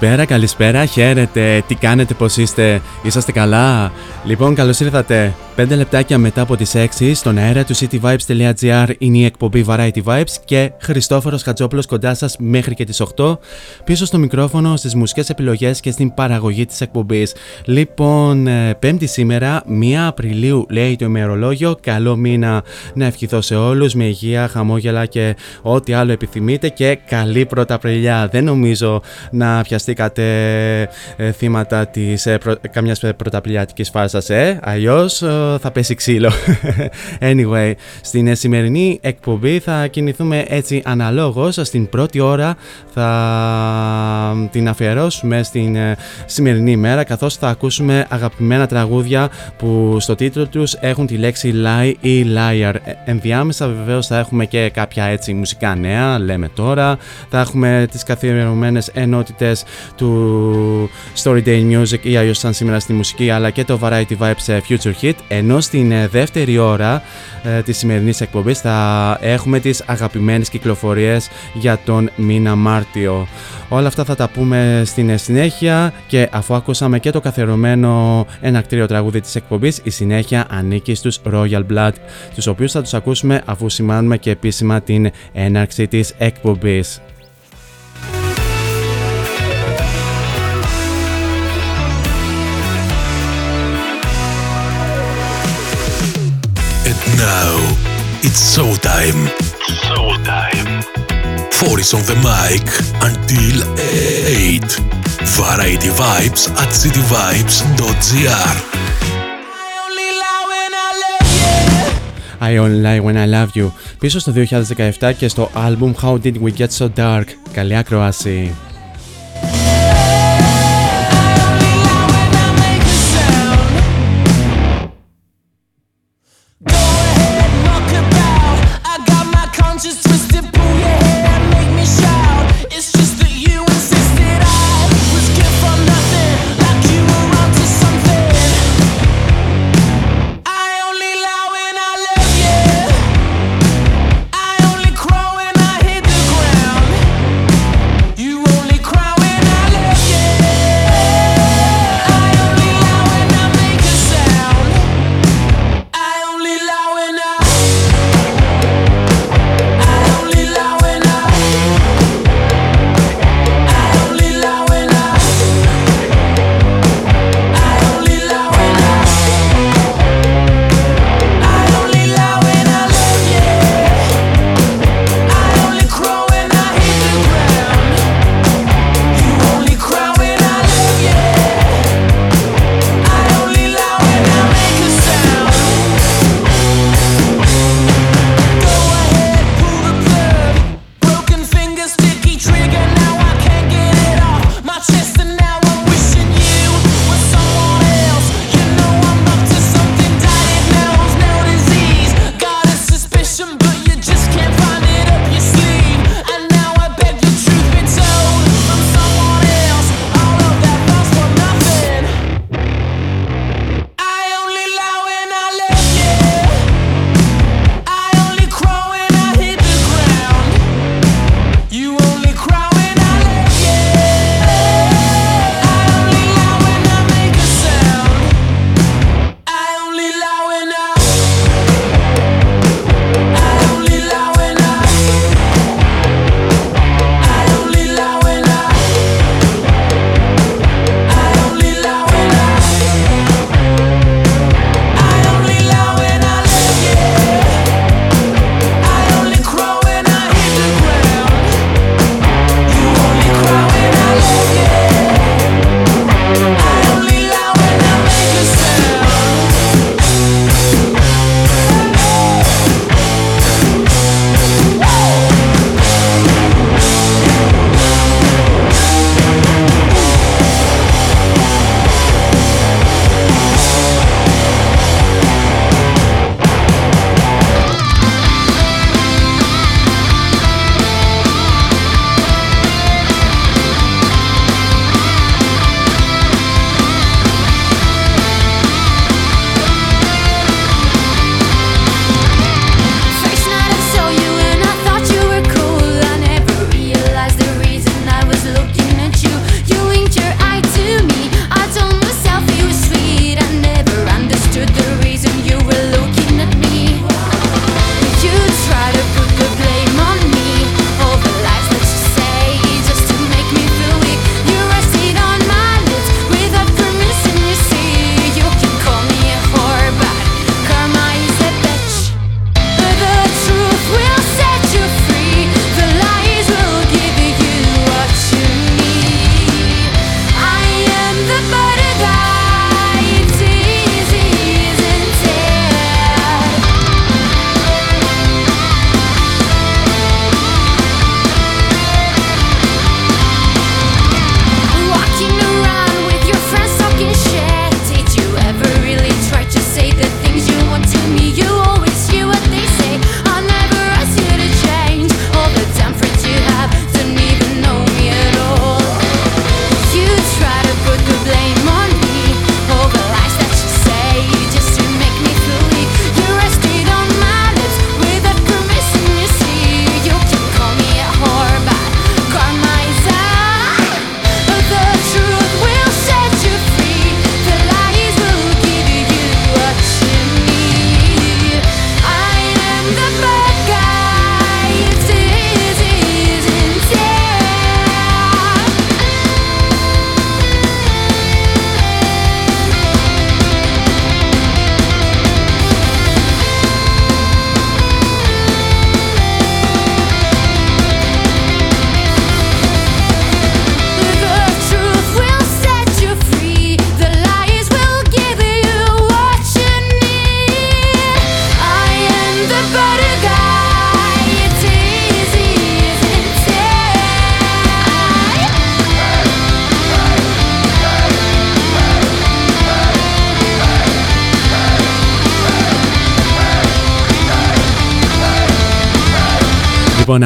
Καλησπέρα, καλησπέρα, χαίρετε, τι κάνετε, πώς είστε, είσαστε καλά; Λοιπόν, καλώς ήρθατε. 5 λεπτάκια μετά από τις 6 στον αέρα του cityvibes.gr είναι η εκπομπή Variety Vibes και Χριστόφορος Χατζόπουλος κοντά σας μέχρι και τις 8 πίσω στο μικρόφωνο, στις μουσικές επιλογές και στην παραγωγή της εκπομπής. Λοιπόν, ε, πέμπτη σήμερα, 1 Απριλίου λέει το ημερολόγιο, καλό μήνα να ευχηθώ σε όλους με υγεία, χαμόγελα και ό,τι άλλο επιθυμείτε και καλή πρώτα Απριλιά. Δεν νομίζω να πιαστήκατε ε, θύματα της ε, προ, καμιάς πρωταπριλιάτικης φάρσας, ε, αλλιώς ε, θα πέσει ξύλο. anyway, στην ε, σημερινή εκπομπή θα κινηθούμε έτσι αναλόγως. Στην πρώτη ώρα θα την αφιερώσουμε στην ε, σημερινή ημέρα καθώς θα ακούσουμε αγαπημένα τραγούδια που στο τίτλο τους έχουν τη λέξη lie ή liar. Ε, Ενδιάμεσα βεβαίως θα έχουμε και κάποια έτσι μουσικά νέα, λέμε τώρα. Θα έχουμε τις καθιερωμένες ενότητες του Story Day Music ή αλλιώς σαν σήμερα στη μουσική αλλά και το Variety Vibes Future Hit ενώ στην ε, δεύτερη ώρα ε, της σημερινής εκπομπής θα έχουμε τις αγαπημένες κυκλοφορίες για τον μήνα Μάρτιο. Όλα αυτά θα τα πούμε στην ε, συνέχεια και αφού ακούσαμε και το καθιερωμένο ενακτήριο τραγούδι της εκπομπής η συνέχεια ανήκει στους Royal Blood τους οποίους θα τους ακούσουμε αφού σημάνουμε και επίσημα την έναρξη της εκπομπής. Now it's showtime. Showtime. Four is on the mic until 8. Variety Vibes at cityvibes.gr. I Only Lie When I Love You πίσω στο 2017 και στο album How Did We Get So Dark. Καλή ακρόαση.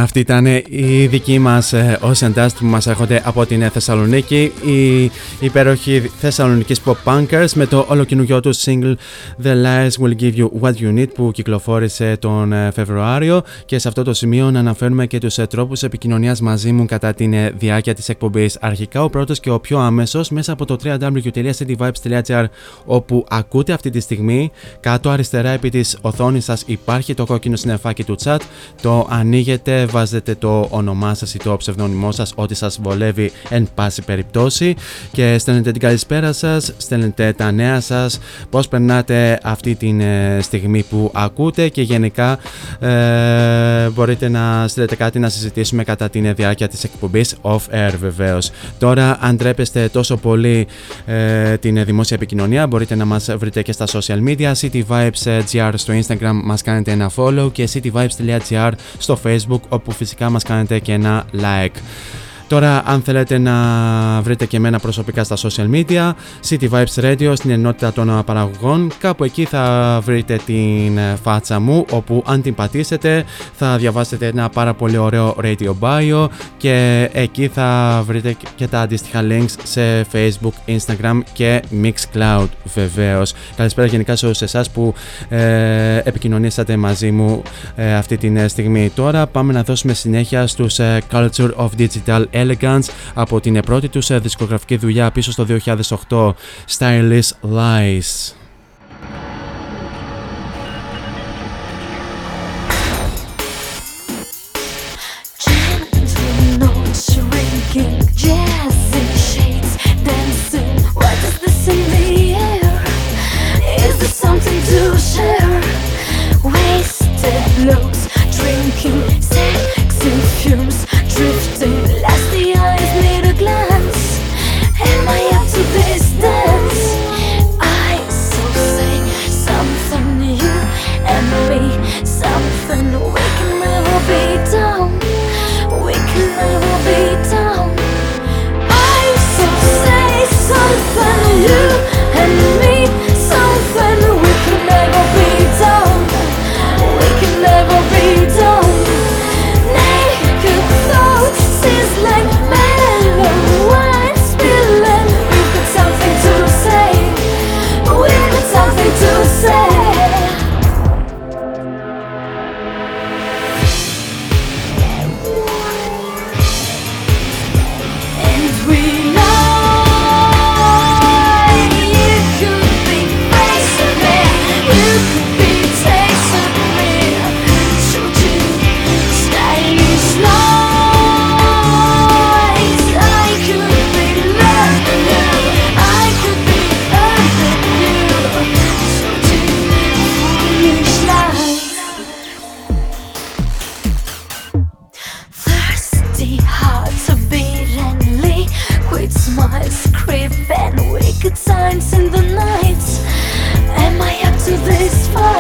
Αυτή ήταν η δική μας ε, Ocean Dust που μας έρχονται από την Θεσσαλονίκη. Η υπέροχη Θεσσαλονίκης Pop Punkers με το ολοκαινούργιο τους single The Lies Will Give You What You Need που κυκλοφόρησε τον ε, Φεβρουάριο. Και σε αυτό το σημείο να αναφέρουμε και τους ε, τρόπους επικοινωνίας μαζί μου κατά τη διάρκεια της εκπομπής. Αρχικά, ο πρώτος και ο πιο άμεσος μέσα από το www.cityvibes.gr όπου ακούτε αυτή τη στιγμή. Κάτω αριστερά επί της οθόνης σας υπάρχει το κόκκινο συνεφάκι του chat. Το ανοίγετε βάζετε το όνομά σας ή το ψευδόνυμό σας, ό,τι σας βολεύει εν πάση περιπτώσει και στέλνετε την καλησπέρα σας, στέλνετε τα νέα σας, πώς περνάτε αυτή τη ε, στιγμή που ακούτε και γενικά ε, μπορείτε να στείλετε κάτι να συζητήσουμε κατά την διάρκεια της εκπομπής off-air βεβαίως. Τώρα αν τρέπεστε τόσο πολύ ε, την δημόσια επικοινωνία μπορείτε να μας βρείτε και στα social media cityvibes.gr στο instagram μας κάνετε ένα follow και cityvibes.gr στο facebook όπου φυσικά μας κάνετε και ένα like. Τώρα, αν θέλετε να βρείτε και εμένα προσωπικά στα social media, City Vibes Radio στην ενότητα των παραγωγών, κάπου εκεί θα βρείτε την φάτσα μου, όπου αν την πατήσετε θα διαβάσετε ένα πάρα πολύ ωραίο radio bio και εκεί θα βρείτε και τα αντίστοιχα links σε Facebook, Instagram και Mixcloud βεβαίως. Καλησπέρα γενικά σε όλους εσάς που ε, επικοινωνήσατε μαζί μου ε, αυτή τη στιγμή. Τώρα πάμε να δώσουμε συνέχεια στους ε, Culture of Digital Elegance από την πρώτη τους ε, δισκογραφική δουλειά πίσω στο 2008 Stylish Lies. something to share Wasted looks, drinking, sexy fumes fire.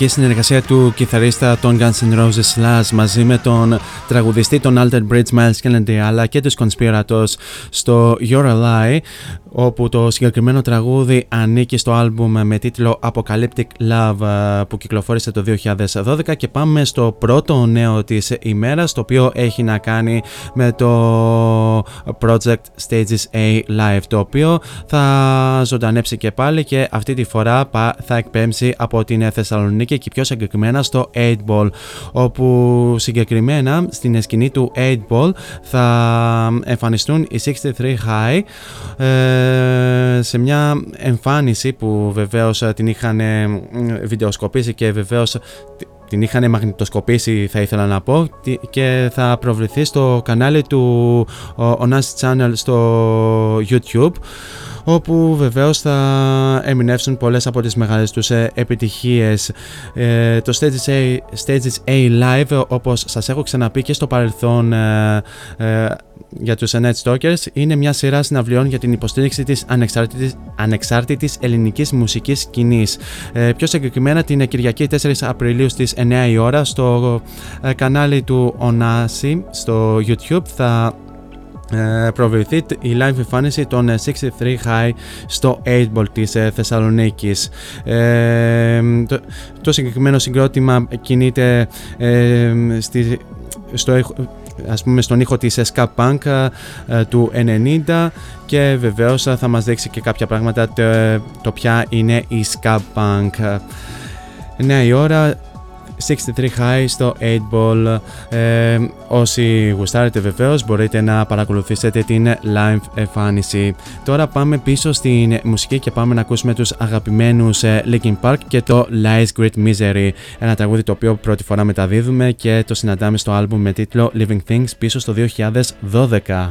Εκρηκτική συνεργασία του κιθαρίστα των Guns N' Roses Slash μαζί με τον τραγουδιστή των Altered Bridge Miles Kennedy αλλά και τους Conspirators στο You're a Lie όπου το συγκεκριμένο τραγούδι ανήκει στο άλμπουμ με τίτλο Apocalyptic Love ε, που κυκλοφόρησε το 2012 και πάμε στο πρώτο νέο της ημέρας το οποίο έχει να κάνει με το Project Stages A Live το οποίο θα ζωντανέψει και πάλι και αυτή τη φορά θα εκπέμψει από την Θεσσαλονίκη και πιο συγκεκριμένα στο 8 Ball όπου συγκεκριμένα στην σκηνή του 8 Ball θα εμφανιστούν οι 63 High ε, σε μια εμφάνιση που βεβαίως την είχαν βιντεοσκοπήσει και βεβαίως την είχαν μαγνητοσκοπήσει θα ήθελα να πω και θα προβληθεί στο κανάλι του Onassis Channel στο YouTube όπου βεβαίως θα εμεινεύσουν πολλές από τις μεγάλες τους ε, επιτυχίες. Ε, το Stages A, Stages A Live όπως σας έχω ξαναπεί και στο παρελθόν ε, για τους Net Stalkers είναι μια σειρά συναυλιών για την υποστήριξη της ανεξάρτητης, ανεξάρτητης ελληνικής μουσικής σκηνής. πιο συγκεκριμένα την Κυριακή 4 Απριλίου στις 9 η ώρα στο κανάλι του Onasi στο YouTube θα ε, προβληθεί η live εμφάνιση των 63 High στο 8 Ball της ε, Θεσσαλονίκης. Ε, το, το συγκεκριμένο συγκρότημα κινείται ε, στη, στο, ας πούμε στον ήχο της Ska Punk ε, του 90 και βεβαίως θα μας δείξει και κάποια πράγματα το, το ποια είναι η Ska Punk. Νέα η ώρα 63 High στο 8 Ball. Ε, όσοι γουστάρετε βεβαίως μπορείτε να παρακολουθήσετε την live εμφάνιση. Τώρα πάμε πίσω στην μουσική και πάμε να ακούσουμε τους αγαπημένους ε, Linkin Park και το Lies Great Misery. Ένα τραγούδι το οποίο πρώτη φορά μεταδίδουμε και το συναντάμε στο άλμπουμ με τίτλο Living Things πίσω στο 2012.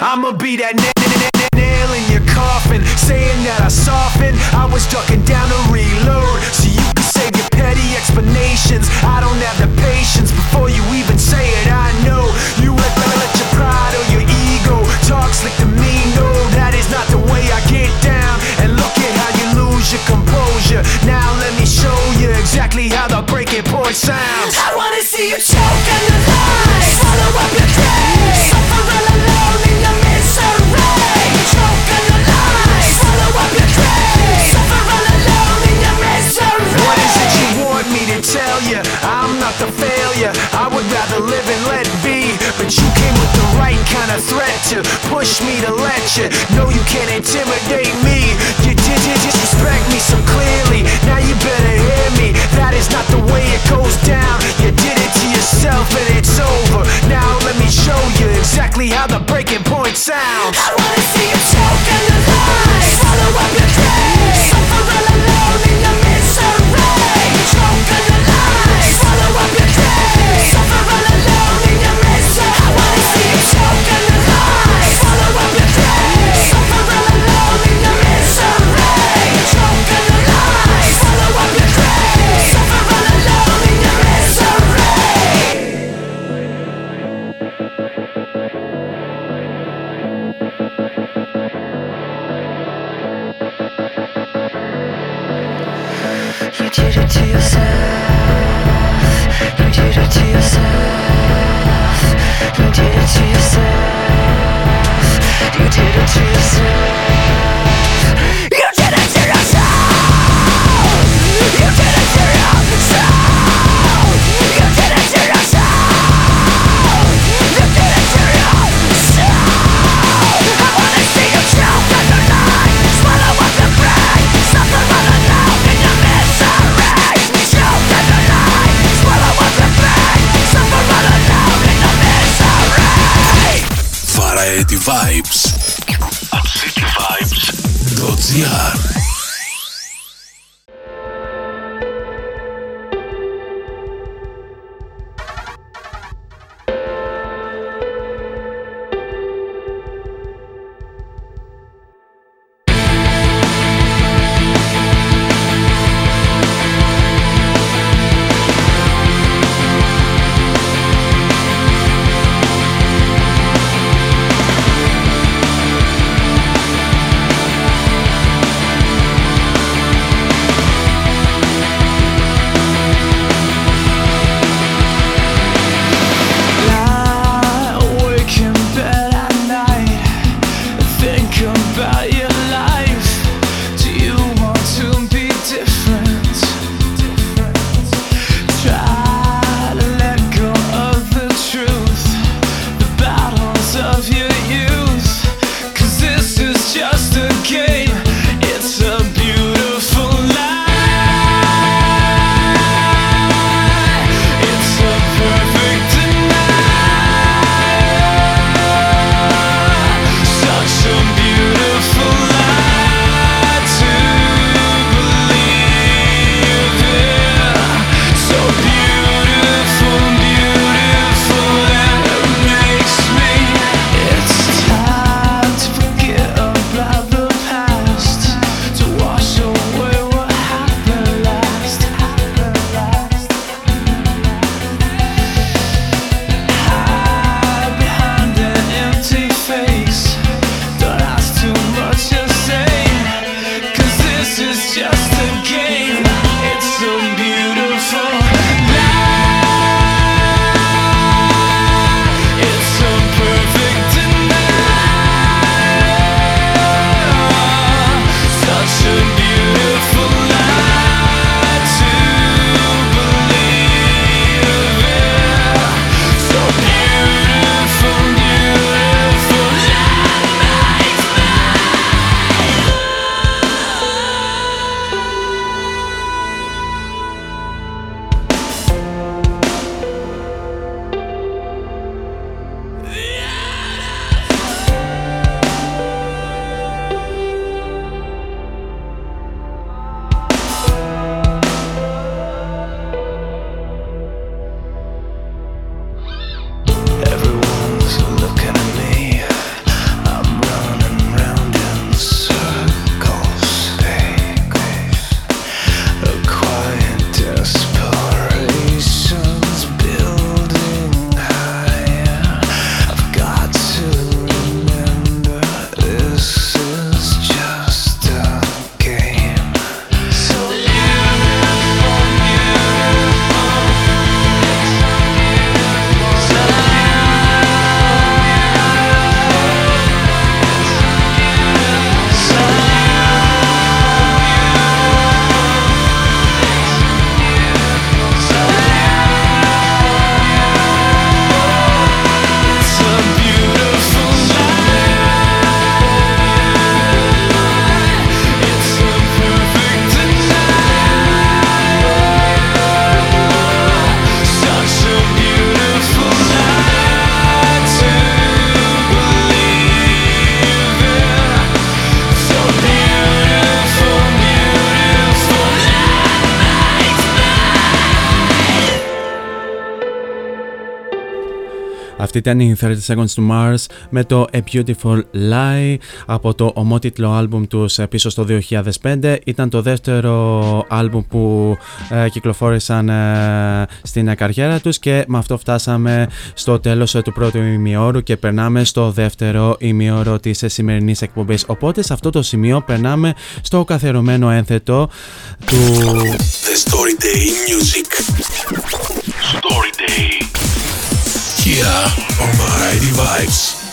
I'ma be that nail in your coffin, saying that I softened. I was ducking down to reload, so you can save your petty explanations. I don't have the patience before you even say it. I know you let, let your pride or your ego talk slick to me. No, that is not the way I get down. And look at how you lose your composure. Now let me show you exactly how the breaking point sounds. I wanna see you choke push me to let you know you can't intimidate me. You did, did disrespect me so clearly. Now you better hear me. That is not the way it goes down. You did it to yourself and it's over. Now let me show you exactly how the breaking point sounds. I wanna see you choke Vibes Αυτή ήταν η 30 Seconds to Mars με το A Beautiful Lie από το ομότιτλο άλμπουμ τους ε, πίσω στο 2005. Ήταν το δεύτερο άλμπουμ που ε, κυκλοφόρησαν ε, στην καριέρα τους και με αυτό φτάσαμε στο τέλος του πρώτου ημιώρου και περνάμε στο δεύτερο ημιώρο της σημερινής εκπομπής. Οπότε σε αυτό το σημείο περνάμε στο καθερωμένο ένθετο του... The Story Day Music Story Day here on Variety Vibes.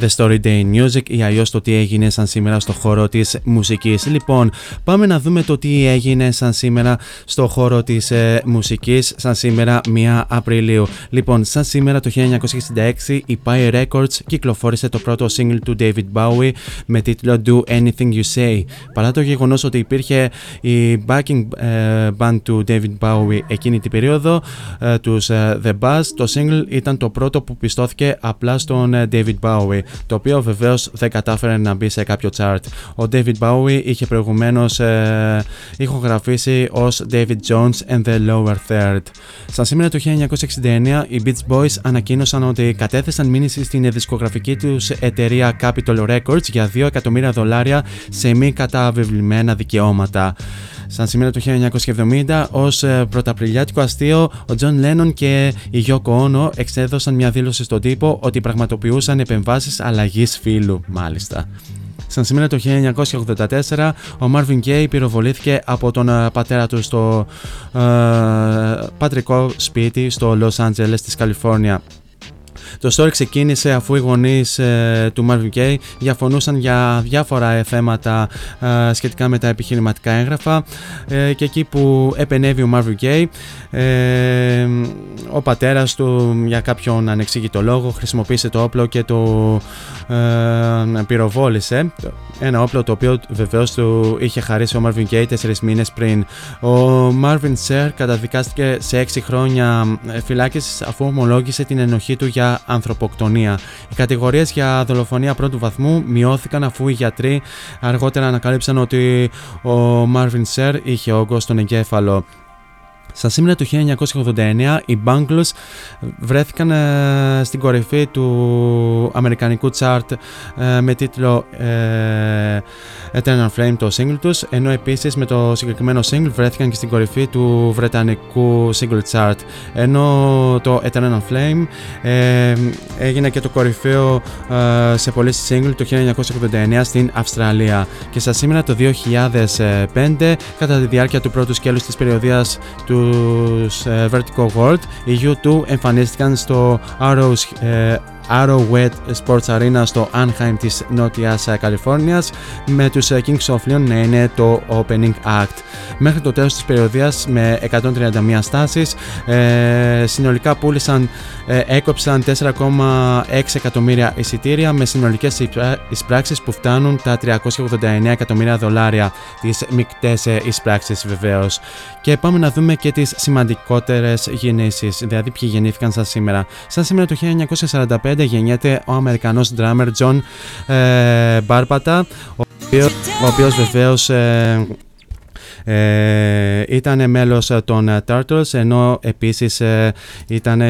The Story Day Music ή αλλιώς το τι έγινε σαν σήμερα στο χώρο της μουσικής. Λοιπόν, πάμε να δούμε το τι έγινε σαν σήμερα στο χώρο της ε, μουσικής, σαν σήμερα 1 Απριλίου. Λοιπόν, σαν σήμερα το 1966 η Pie Records κυκλοφόρησε το πρώτο single του David Bowie με τίτλο Do Anything You Say. Παρά το γεγονός ότι υπήρχε η backing ε, band του David Bowie εκείνη την περίοδο, ε, τους ε, The Buzz, το single ήταν το πρώτο που πιστώθηκε απλά στον David Bowie το οποίο βεβαίως δεν κατάφερε να μπει σε κάποιο chart. Ο David Bowie είχε προηγουμένως ε, ηχογραφήσει ως David Jones and the Lower Third. Σαν σήμερα το 1969, οι Beach Boys ανακοίνωσαν ότι κατέθεσαν μήνυση στην δισκογραφική τους εταιρεία Capitol Records για 2 εκατομμύρια δολάρια σε μη καταβεβλημένα δικαιώματα. Σαν σήμερα το 1970, ως ε, πρωταπριλιάτικο αστείο, ο Τζον Λένον και η Γιώκο Όνο εξέδωσαν μια δήλωση στον τύπο ότι πραγματοποιούσαν επεμβάσεις αλλαγής φύλου, μάλιστα. Σαν σήμερα το 1984, ο Marvin Gaye πυροβολήθηκε από τον ε, πατέρα του στο ε, πατρικό σπίτι στο Los Angeles της Καλιφόρνια. Το story ξεκίνησε αφού οι γονείς ε, του Marvin Gaye διαφωνούσαν για διάφορα ε, θέματα ε, σχετικά με τα επιχειρηματικά έγγραφα και εκεί που επενεύει ο Marvin Gaye ο πατέρας του για κάποιον ανεξήγητο λόγο χρησιμοποίησε το όπλο και το πυροβόλησε ένα όπλο το οποίο βεβαίως του είχε χαρίσει ο Marvin Gaye τέσσερις μήνες πριν. Ο Marvin Ser καταδικάστηκε σε έξι χρόνια φυλάκισης αφού ομολόγησε την ενοχή του για ανθρωποκτονία. Οι κατηγορίες για δολοφονία πρώτου βαθμού μειώθηκαν αφού οι γιατροί αργότερα ανακάλυψαν ότι ο Marvin Ser είχε όγκο στον εγκέφαλο. Στα σήμερα του 1989 οι Bangles βρέθηκαν ε, στην κορυφή του αμερικανικού chart ε, με τίτλο ε, Eternal Flame το single τους ενώ επίσης με το συγκεκριμένο single βρέθηκαν και στην κορυφή του βρετανικού single chart. Ενώ το Eternal Flame έγινε και το κορυφαίο σε πωλήσει single το 1989 στην Αυστραλία. Και στα σήμερα το 2005 κατά τη διάρκεια του πρώτου σκέλους της περιοδίας του τους ε, Vertigo World, οι U2 εμφανίστηκαν στο Arrows ε, Arrowhead Sports Arena στο Anaheim της Νότιας Καλιφόρνιας με τους Kings of Leon να είναι το opening act. Μέχρι το τέλος της περιοδίας με 131 στάσεις ε, συνολικά πούλησαν, ε, έκοψαν 4,6 εκατομμύρια εισιτήρια με συνολικές εισπράξεις που φτάνουν τα 389 εκατομμύρια δολάρια τις μικτές εισπράξεις βεβαίως. Και πάμε να δούμε και τις σημαντικότερες γεννήσεις, δηλαδή ποιοι γεννήθηκαν σαν σήμερα. Σαν σήμερα το 1945 γεννιέται ο Αμερικανός drummer John ε, Μπάρπατα, ο οποίος, ο οποίος βεβαίως ε, ε, ήταν μέλος των Turtles ενώ επίσης ε, ήταν,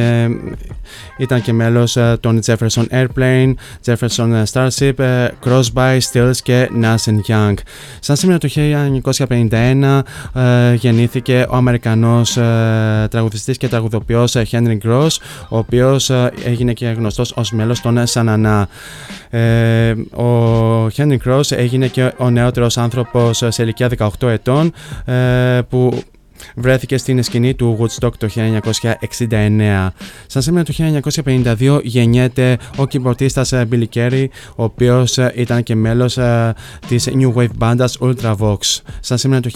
ήταν και μέλος των Jefferson Airplane, Jefferson Starship, Crosby, Stills και Nash Young. Σαν σήμερα το 1951 γεννήθηκε ο Αμερικανός τραγουδιστής και τραγουδοποιός Henry Gross ο οποίος έγινε και γνωστός ως μέλος των Σανανά. Ε, ο Henry Cross έγινε και ο νεότερος άνθρωπος σε ηλικία 18 ετών ε, που βρέθηκε στην σκηνή του Woodstock το 1969. Σαν σήμερα το 1952 γεννιέται ο κυμπορτίστας ε, Billy Carey, ο οποίος ε, ήταν και μέλος ε, της New Wave μπάντας Ultravox. Σαν σήμερα το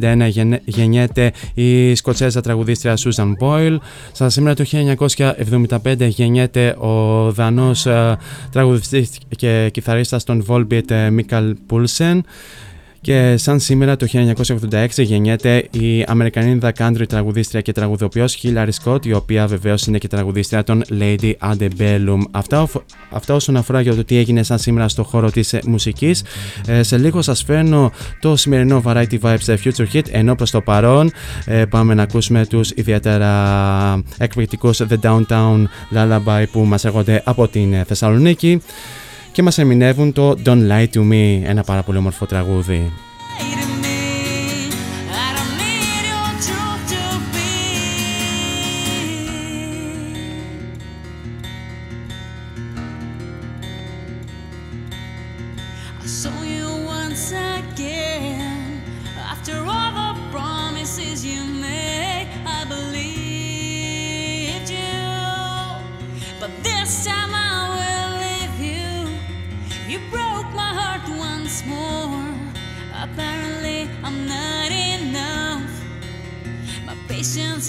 1961 γεννιέται η Σκοτσέζα τραγουδίστρια Susan Boyle. Σαν σήμερα το 1975 γεννιέται ο Δανός τραγουδιστής και κιθαρίστας των Volbeat Mikael Poulsen. Και σαν σήμερα το 1986 γεννιέται η Αμερικανίδα country τραγουδίστρια και τραγουδοποιός Hillary Scott, η οποία βεβαίως είναι και τραγουδίστρια των Lady Antebellum. Αυτά, αυτά όσον αφορά για το τι έγινε σαν σήμερα στο χώρο της μουσικής. Ε, σε λίγο σας φέρνω το σημερινό Variety Vibes Future Hit, ενώ προς το παρόν ε, πάμε να ακούσουμε τους ιδιαίτερα εκπληκτικούς The Downtown Lullaby που μας έρχονται από την Θεσσαλονίκη και μας ερμηνεύουν το Don't Lie To Me, ένα πάρα πολύ όμορφο τραγούδι.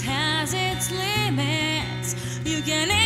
has its limits. You can.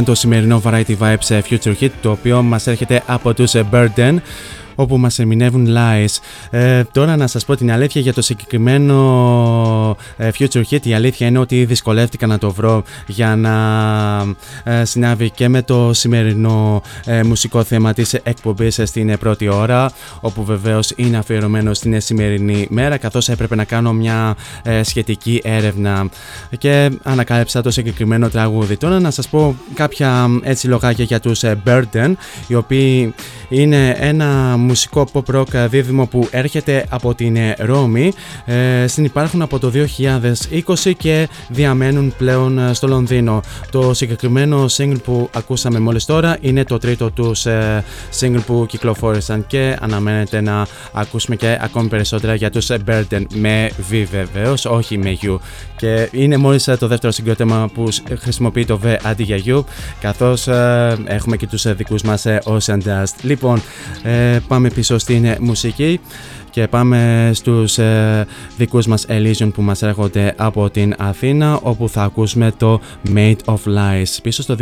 Ήταν το σημερινό Variety Vibes Future Hit το οποίο μας έρχεται από τους Burden όπου μας ερμηνεύουν lies. Ε, τώρα να σας πω την αλήθεια για το συγκεκριμένο ε, Future Hit. Η αλήθεια είναι ότι δυσκολεύτηκα να το βρω για να ε, συνάβει και με το σημερινό ε, μουσικό θέμα της εκπομπής στην πρώτη ώρα όπου βεβαίως είναι αφιερωμένο στην σημερινή μέρα καθώς έπρεπε να κάνω μια σχετική έρευνα και ανακάλυψα το συγκεκριμένο τραγούδι. Τώρα να σας πω κάποια έτσι λογάκια για τους Burden οι οποίοι είναι ένα μουσικό pop rock δίδυμο που έρχεται από την Ρώμη. Ε, συνυπάρχουν από το 2020 και διαμένουν πλέον ε, στο Λονδίνο. Το συγκεκριμένο single που ακούσαμε μόλις τώρα είναι το τρίτο τους ε, single που κυκλοφόρησαν και αναμένεται να ακούσουμε και ακόμη περισσότερα για τους Burden με V βεβαίως, όχι με U. Και είναι μόλις το δεύτερο συγκρότημα που χρησιμοποιεί το V αντί για U καθώς έχουμε και τους δικούς μας Ocean Dust. Λοιπόν, πάμε πίσω στην μουσική και πάμε στους ε, δικούς μας Elysium που μας έρχονται από την Αθήνα όπου θα ακούσουμε το Made of Lies πίσω στο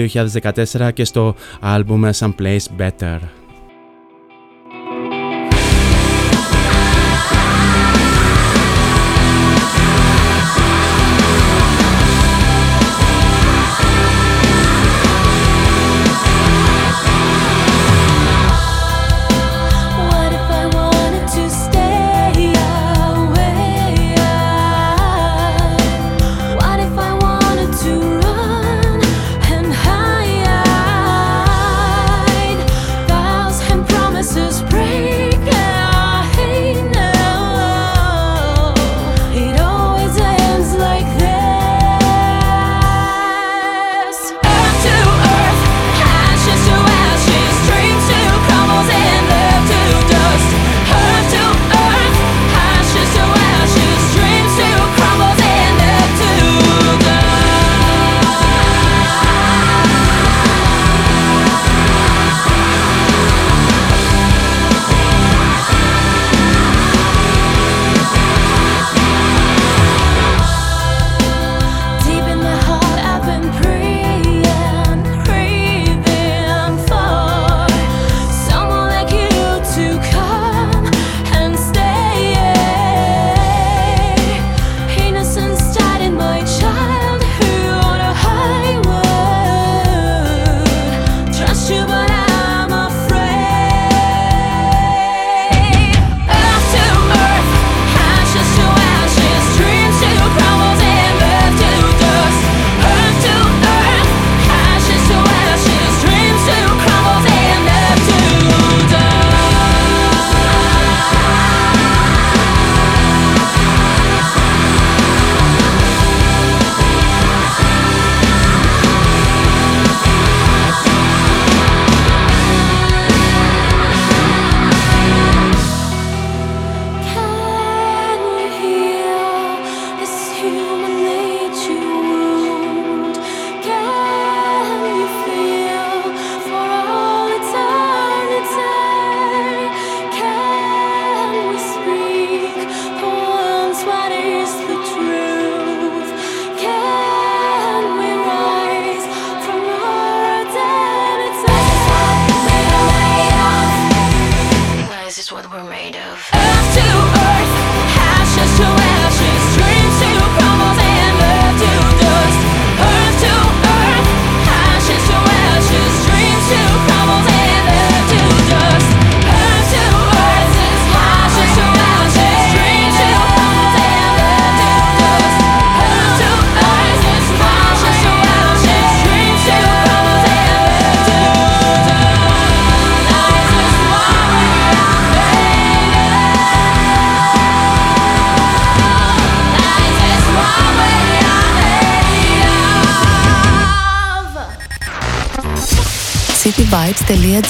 2014 και στο άλμπουμ Some Place Better.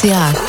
Театр.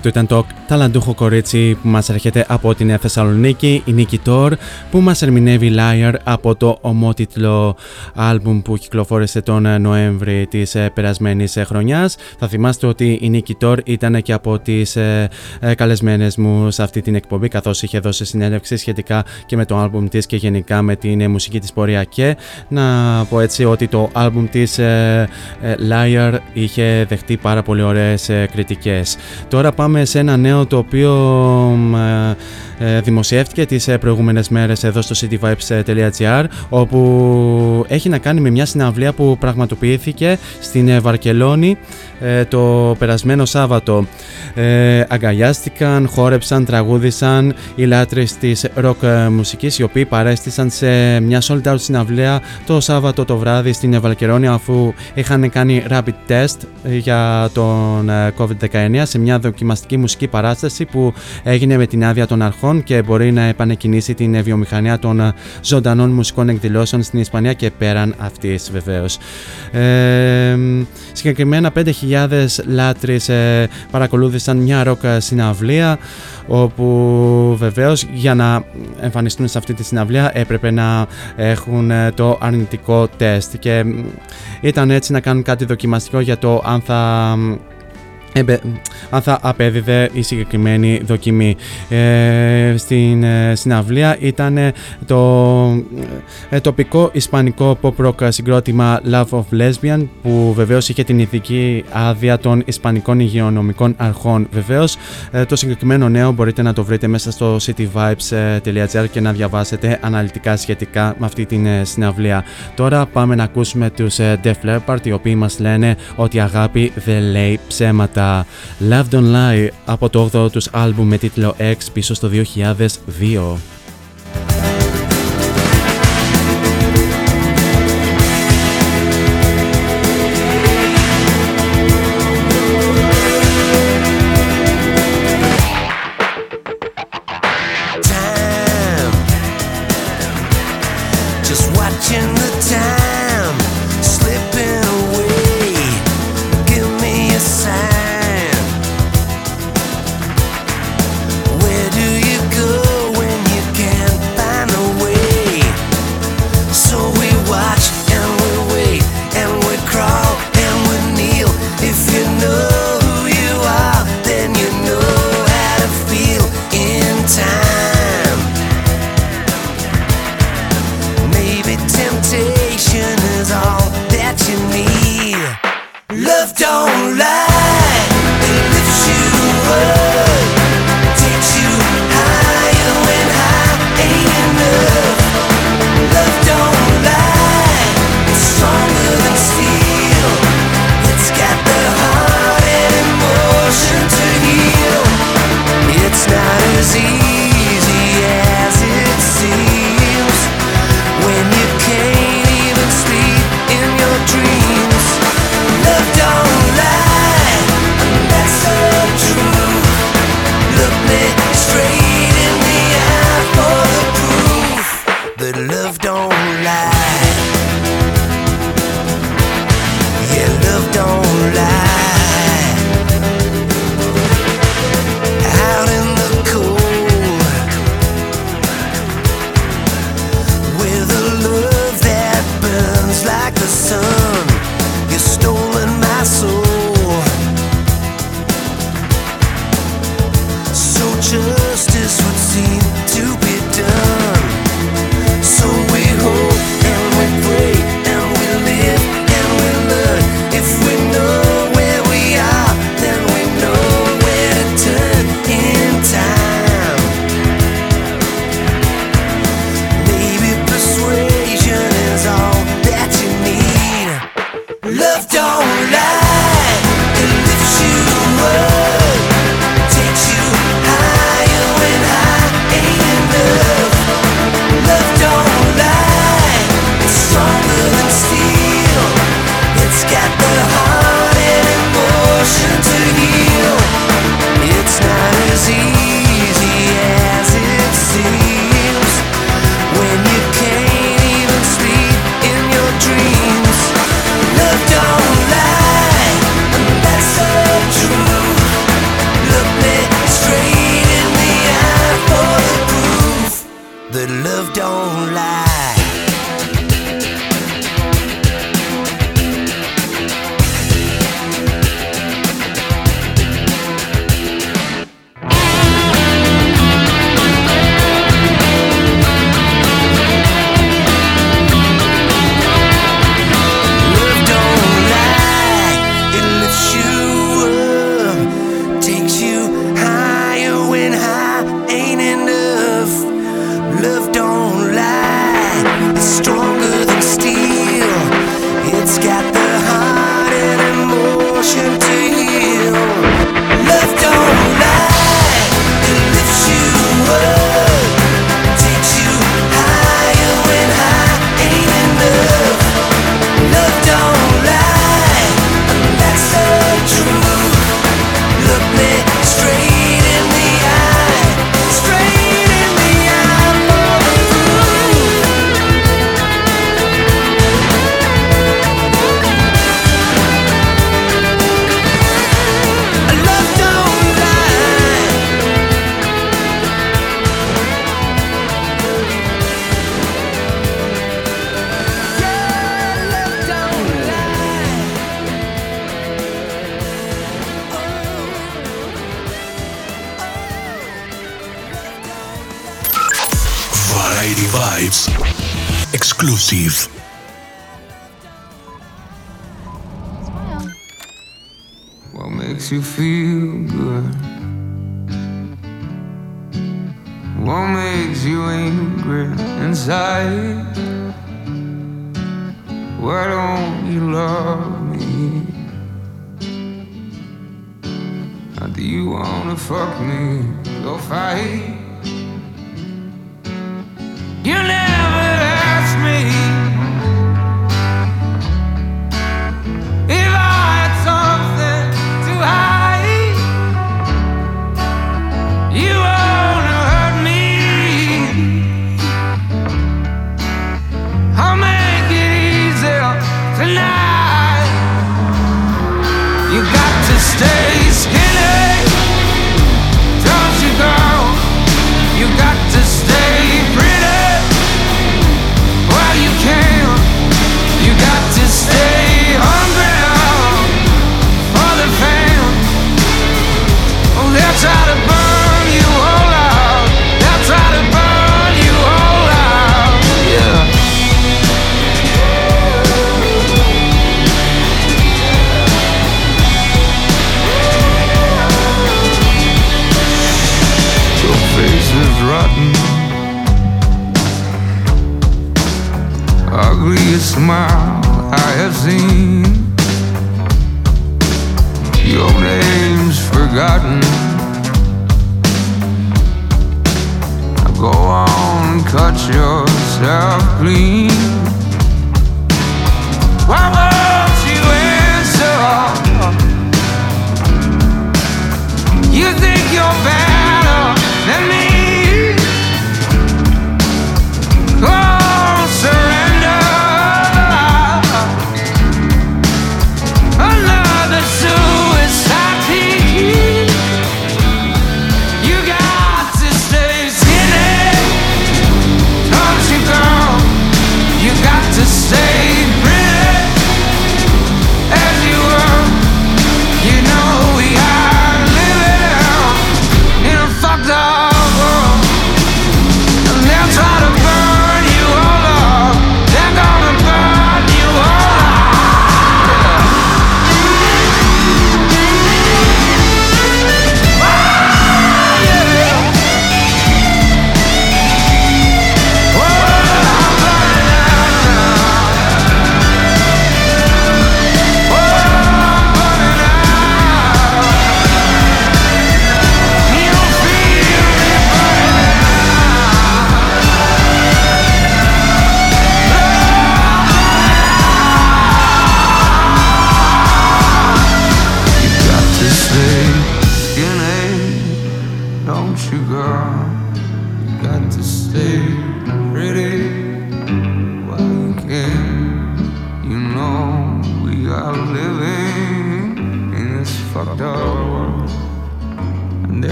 Αυτό ήταν το ταλαντούχο κορίτσι που μας έρχεται από την Θεσσαλονίκη, η Νίκη Τόρ, που μας ερμηνεύει Liar από το ομότιτλο άλμπουμ που κυκλοφόρησε τον Νοέμβρη της ε, περασμένης ε, χρονιάς. Θα θυμάστε ότι η Νίκη Τόρ ήταν και από τις ε, καλεσμένες μου σε αυτή την εκπομπή, καθώς είχε δώσει συνέντευξη σχετικά και με το άλμπουμ της και γενικά με την μουσική της πορεία και να πω έτσι ότι το άλμπουμ της Liar είχε δεχτεί πάρα πολύ ωραίες κριτικές. Τώρα πάμε σε ένα νέο το οποίο ε, ε, δημοσιεύτηκε τις ε, προηγούμενες μέρες εδώ στο cityvibes.gr όπου έχει να κάνει με μια συναυλία που πραγματοποιήθηκε στην Βαρκελόνη το περασμένο Σάββατο. αγκαλιάστηκαν, χόρεψαν, τραγούδησαν οι λάτρες της rock μουσικής οι οποίοι παρέστησαν σε μια sold out συναυλία το Σάββατο το βράδυ στην Βαρκελόνη αφού είχαν κάνει rapid test για τον COVID-19 σε μια δοκιμαστική μουσική παράσταση που έγινε με την άδεια των αρχών και μπορεί να επανεκκινήσει την βιομηχανία των ζωντανών μουσικών εκδηλώσεων στην Ισπανία και πέραν αυτής βεβαίως. Ε, συγκεκριμένα 5.000 λάτρεις ε, παρακολούθησαν μια ροκ συναυλία όπου βεβαίως για να εμφανιστούν σε αυτή τη συναυλία έπρεπε να έχουν ε, το αρνητικό τεστ. Και ήταν έτσι να κάνουν κάτι δοκιμαστικό για το αν θα αν θα απέδιδε η συγκεκριμένη δοκιμή. Ε, στην ε, συναυλία ήταν το ε, τοπικό ισπανικό pop rock συγκρότημα Love of Lesbian που βεβαίως είχε την ηθική άδεια των ισπανικών υγειονομικών αρχών. Βεβαίως το συγκεκριμένο νέο μπορείτε να το βρείτε μέσα στο cityvibes.gr και να διαβάσετε αναλυτικά σχετικά με αυτή την συναυλία. Τώρα πάμε να ακούσουμε τους Def Leppard οι οποίοι μας λένε ότι η αγάπη δεν λέει ψέματα. Love Don't Lie από το 8ο τους άλμπουμ με τίτλο X πίσω στο 2002.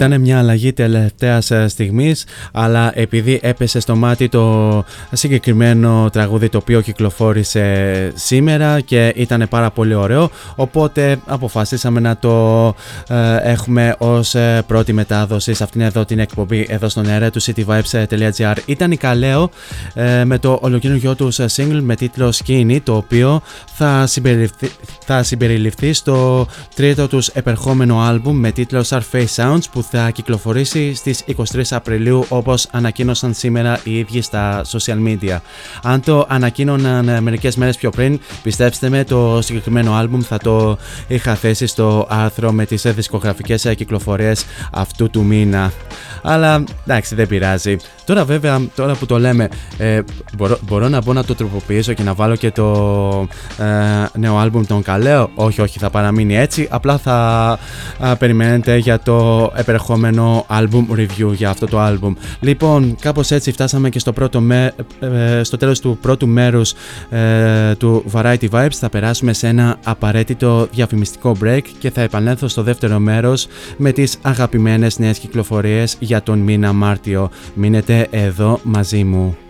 Ήταν μια αλλαγή τελευταίας στιγμής, αλλά επειδή έπεσε στο μάτι το συγκεκριμένο τραγούδι το οποίο κυκλοφόρησε σήμερα και ήταν πάρα πολύ ωραίο, οπότε αποφασίσαμε να το ε, έχουμε ως ε, πρώτη μετάδοση σε αυτήν εδώ την εκπομπή εδώ στον αέρα του cityvibes.gr. Ήταν η Καλέο ε, με το ολοκληρωτικό τους single με τίτλο Skinny, το οποίο θα συμπεριληφθεί, θα συμπεριληφθεί στο τρίτο τους επερχόμενο άλμπουμ με τίτλο Surface Sounds που θα κυκλοφορήσει στις 23 Απριλίου όπως ανακοίνωσαν σήμερα οι ίδιοι στα social media. Αν το ανακοίνωναν ε, μερικές μέρες πιο πριν, πιστέψτε με το συγκεκριμένο άλμπουμ θα το είχα θέσει στο άρθρο με τις δισκογραφικές ε, κυκλοφορίες αυτού του μήνα. Αλλά εντάξει δεν πειράζει. Τώρα βέβαια, τώρα που το λέμε, ε, μπορώ, μπορώ να μπω να το τροποποιήσω και να βάλω και το ε, νέο άλμπουμ των Καλέο. Όχι, όχι, θα παραμείνει έτσι. Απλά θα α, περιμένετε για το επερχόμενο album review για αυτό το άλμπουμ. Λοιπόν, κάπως έτσι φτάσαμε και στο, πρώτο με, ε, στο τέλος του πρώτου μέρους ε, του Variety Vibes. Θα περάσουμε σε ένα απαραίτητο διαφημιστικό break και θα επανέλθω στο δεύτερο μέρος με τις αγαπημένες νέες κυκλοφορίες για τον μήνα Μάρτιο. Μείνετε εδώ μαζί μου.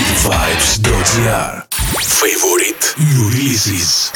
Vibes.gr Favorite New Releases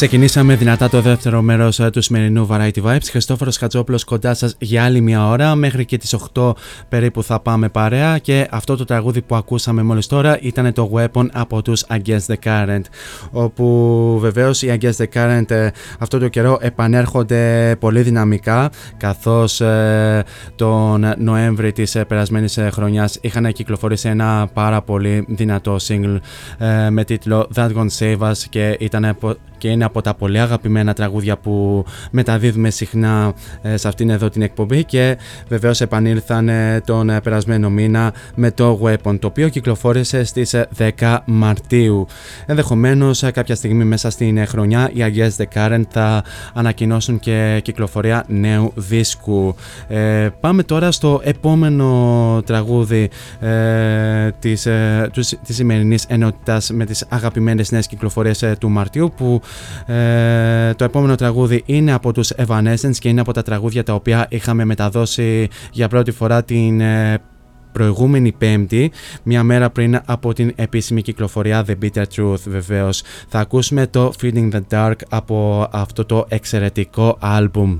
Ξεκινήσαμε δυνατά το δεύτερο μέρος ε, του σημερινού Variety Vibes. Χριστόφορος Κατσόπλο κοντά σας για άλλη μια ώρα. Μέχρι και τις 8 περίπου θα πάμε παρέα. Και αυτό το τραγούδι που ακούσαμε μόλις τώρα ήταν το Weapon από τους Against the Current. Όπου βεβαίως οι Against the Current ε, αυτό το καιρό επανέρχονται πολύ δυναμικά. Καθώς ε, τον Νοέμβρη της περασμένης χρονιάς είχαν κυκλοφορήσει ένα πάρα πολύ δυνατό single με τίτλο That Gone Save Us και ήταν και είναι από τα πολύ αγαπημένα τραγούδια που μεταδίδουμε συχνά ε, σε αυτήν εδώ την εκπομπή και βεβαίως επανήλθαν ε, τον περασμένο μήνα με το Weapon το οποίο κυκλοφόρησε στις 10 Μαρτίου. Ενδεχομένως κάποια στιγμή μέσα στην χρονιά οι Αγιές The Current θα ανακοινώσουν και κυκλοφορία νέου δίσκου. Ε, πάμε τώρα στο επόμενο τραγούδι ε, της, ε, της σημερινής ενότητας με τις αγαπημένες νέες κυκλοφορίες ε, του Μαρτίου που ε, το επόμενο τραγούδι είναι από τους Evanescence και είναι από τα τραγούδια τα οποία είχαμε μεταδώσει για πρώτη φορά την προηγούμενη Πέμπτη, μια μέρα πριν από την επίσημη κυκλοφορία The Bitter Truth βεβαίως. Θα ακούσουμε το Feeding the Dark από αυτό το εξαιρετικό άλμπουμ.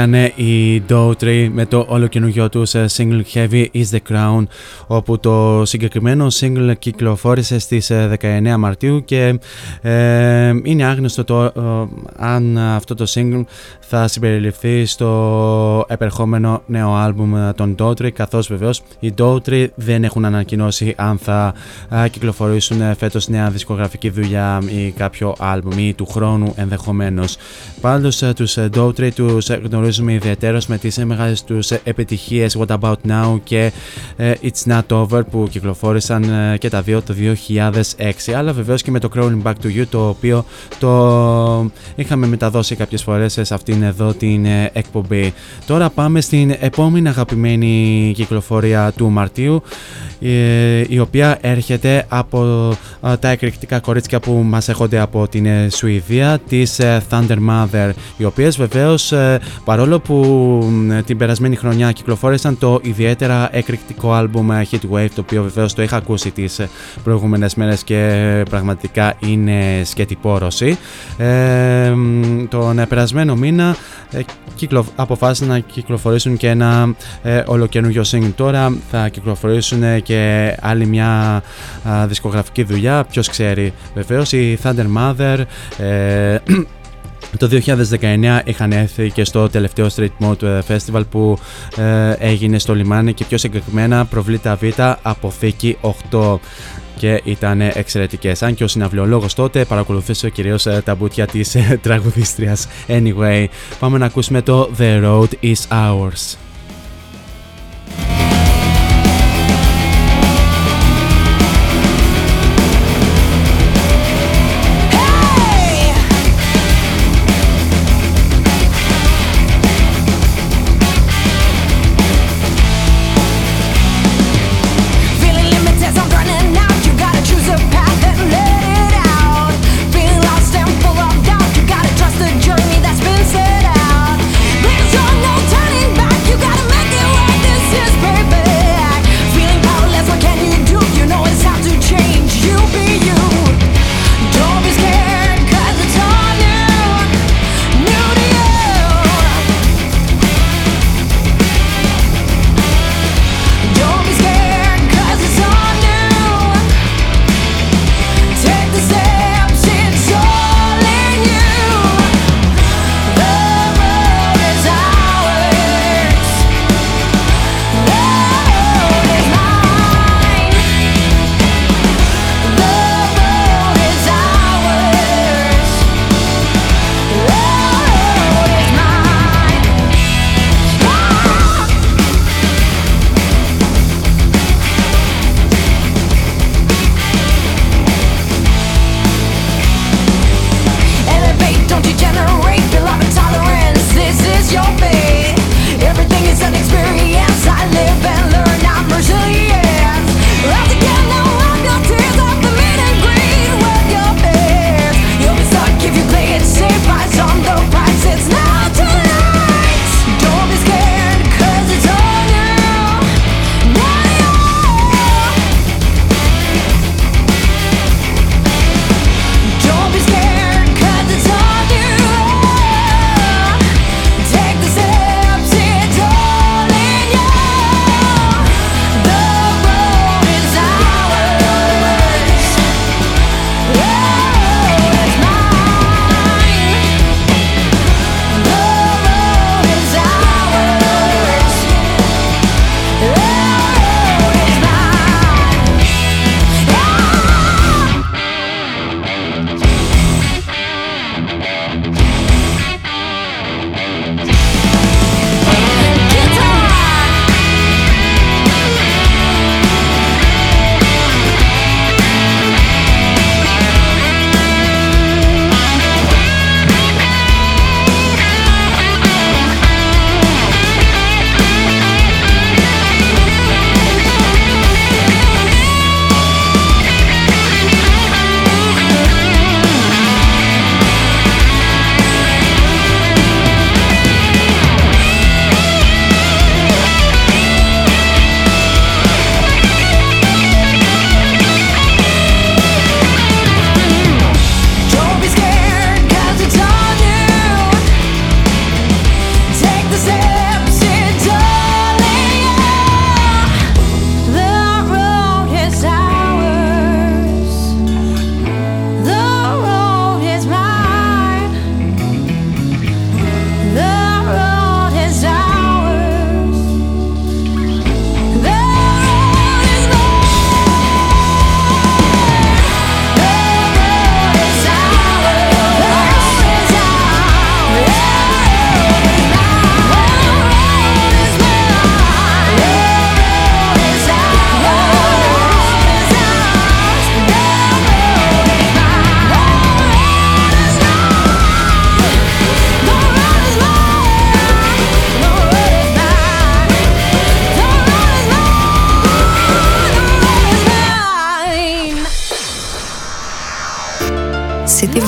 Αυτή ήταν η Daughtry με το όλο καινούργιο τους single Heavy is the Crown όπου το συγκεκριμένο single κυκλοφόρησε στις ε, 19 Μαρτίου και ε, είναι άγνωστο το, ε, αν αυτό το single θα συμπεριληφθεί στο επερχόμενο νέο άλμπουμ των Daughtry καθώς βεβαίως οι Daughtry δεν έχουν ανακοινώσει αν θα ε, κυκλοφορήσουν ε, φέτος νέα δισκογραφική δουλειά ή κάποιο άλμπουμ ή του χρόνου ενδεχομένως. Πάντως ε, τους ε, Daughtry τους ε, γνωρίζουμε ιδιαίτερως με τις ε, μεγάλες τους ε, επιτυχίες What About Now και ε, It's Not Over που κυκλοφόρησαν ε, και τα δύο το 2006 αλλά βεβαίως και με το Crawling Back to You το οποίο το είχαμε μεταδώσει κάποιες φορές ε, σε αυτήν εδώ την ε, εκπομπή. Τώρα πάμε στην επόμενη αγαπημένη κυκλοφορία του Μαρτίου ε, η οποία έρχεται από ε, τα εκρηκτικά κορίτσια που μας έχονται από την ε, Σουηδία της ε, Thunder Mother οι οποίες βεβαίως ε, παρόλο που ε, την περασμένη χρονιά κυκλοφόρησαν το ιδιαίτερα εκρηκτικό άλμπουμ ε, Heatwave το οποίο βεβαίως το είχα ακούσει τις ε, προηγούμενες μέρες και πραγματικά είναι σκετυπόρωση ε, τον ε, περασμένο μήνα ε, κυκλο, αποφάσισαν να κυκλοφορήσουν και ένα ε, ολοκαινούριο single. Τώρα θα κυκλοφορήσουν ε, και άλλη μια α, δισκογραφική δουλειά. Ποιος ξέρει βεβαίως η Thunder Mother ε, το 2019 είχαν έρθει και στο τελευταίο Street Mode Festival που ε, έγινε στο λιμάνι και πιο συγκεκριμένα προβλήτα Β αποθήκη 8 και ήταν εξαιρετικές. Αν και ο συναυλιολόγος τότε παρακολουθούσε κυρίως τα μπουτια της τραγουδίστριας. Anyway, πάμε να ακούσουμε το The Road is Ours.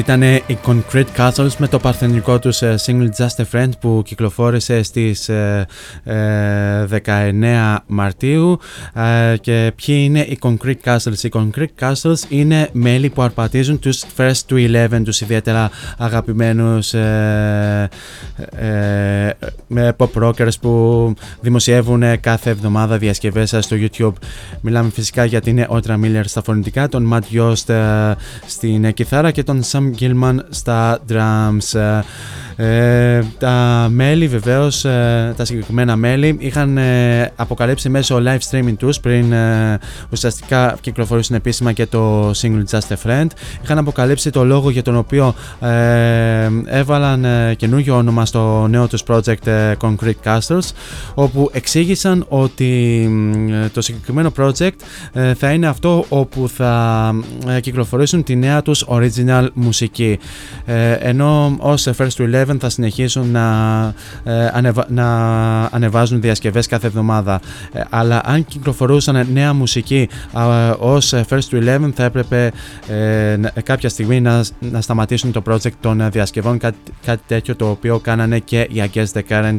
Αυτή ήταν η Concrete Castles με το παρθενικό τους ε, single Just a Friend που κυκλοφόρησε στις 19 ε, Μαρτίου και ποιοι είναι οι Concrete Castles; Οι Concrete Castles είναι μέλη που αρπατίζουν τους First to Eleven, τους ιδιαίτερα αγαπημένους ε, pop rockers που δημοσιεύουν κάθε εβδομάδα διασκευές στο YouTube. Μιλάμε φυσικά για την Ultra Miller στα φωνητικά, τον Matt Yost στην κιθάρα και τον Sam Gilman στα drums. Ε, τα μέλη βεβαίως, ε, τα συγκεκριμένα μέλη είχαν ε, αποκαλύψει μέσω live streaming τους πριν ε, ουσιαστικά κυκλοφορήσουν επίσημα και το single Just a Friend είχαν αποκαλύψει το λόγο για τον οποίο έβαλαν καινούργιο όνομα στο νέο τους project Concrete Castles όπου εξήγησαν ότι το συγκεκριμένο project θα είναι αυτό όπου θα κυκλοφορήσουν τη νέα τους original μουσική ενώ ως First to Eleven θα συνεχίσουν να, ε, να ανεβάζουν διασκευές κάθε εβδομάδα. Ε, αλλά αν κυκλοφορούσαν νέα μουσική ε, ως First to Eleven θα έπρεπε ε, κάποια στιγμή να, να σταματήσουν το project των διασκευών κάτι, κάτι τέτοιο το οποίο κάνανε και οι Against the Current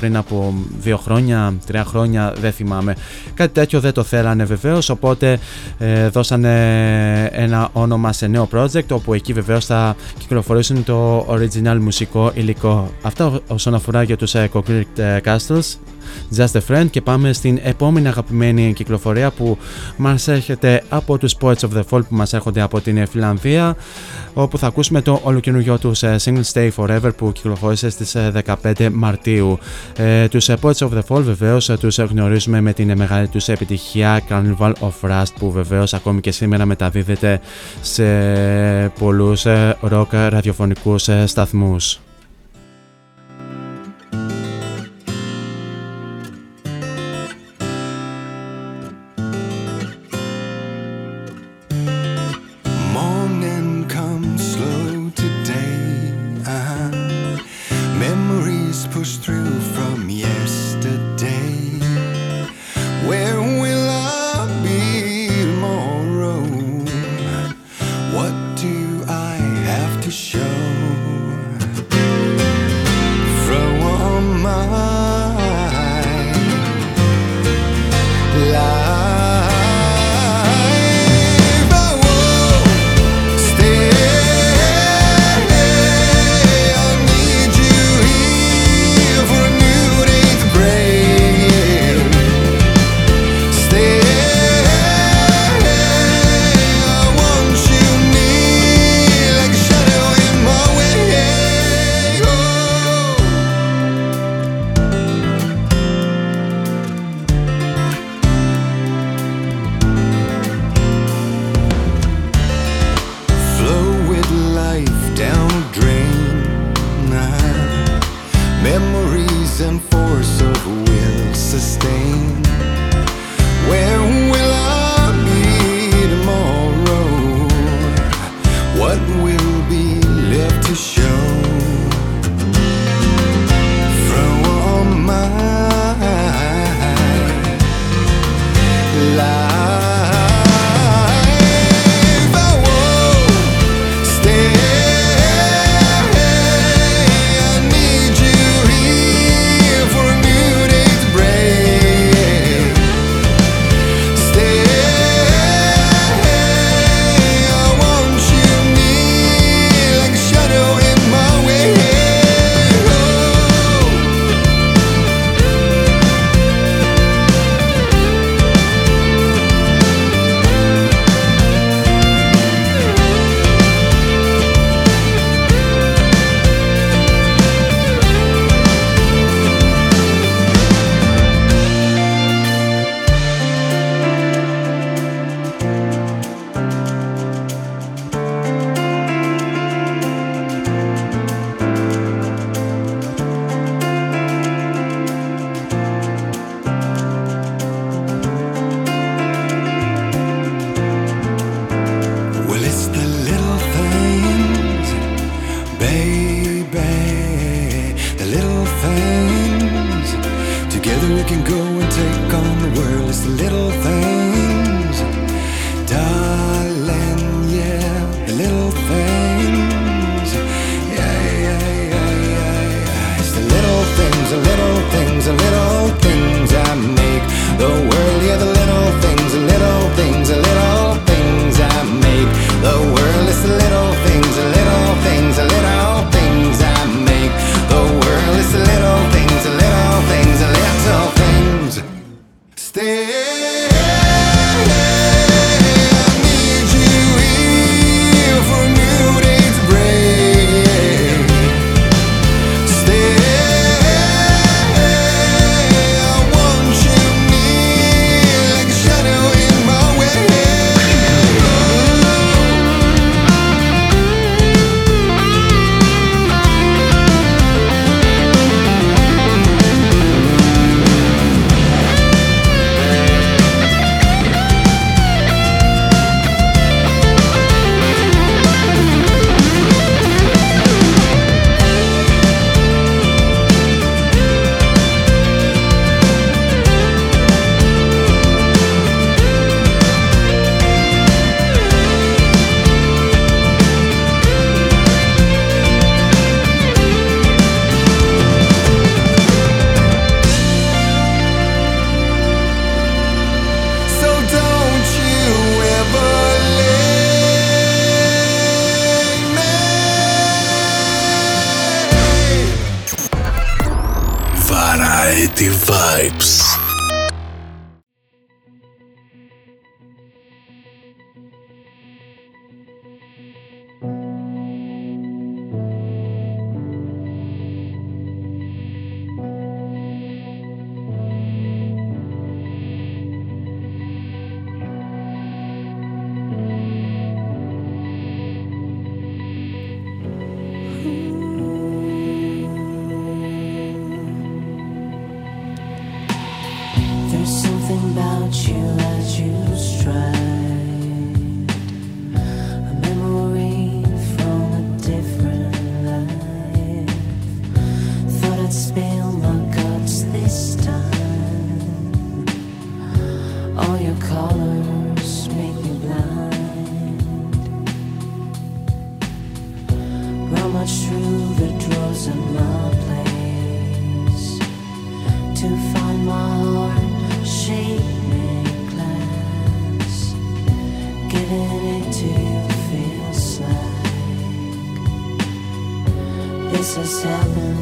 πριν από δύο χρόνια, τρία χρόνια δεν θυμάμαι. Κάτι τέτοιο δεν το θέλανε βεβαίως, οπότε δώσανε ένα όνομα σε νέο project όπου εκεί βεβαίως θα κυκλοφορήσουν το original μουσικό υλικό. Αυτά όσον αφορά για τους uh, Concrete Castles. Just a Friend και πάμε στην επόμενη αγαπημένη κυκλοφορία που μας έρχεται από τους Poets of the Fall που μας έρχονται από την Φιλανδία όπου θα ακούσουμε το ολοκαινούργιο τους single Stay Forever που κυκλοφόρησε στις 15 Μαρτίου. Ε, τους Poets of the Fall βεβαίως τους γνωρίζουμε με την μεγάλη τους επιτυχία Carnival of Rust που βεβαίως ακόμη και σήμερα μεταδίδεται σε πολλούς rock ραδιοφωνικούς σταθμούς. this is heaven.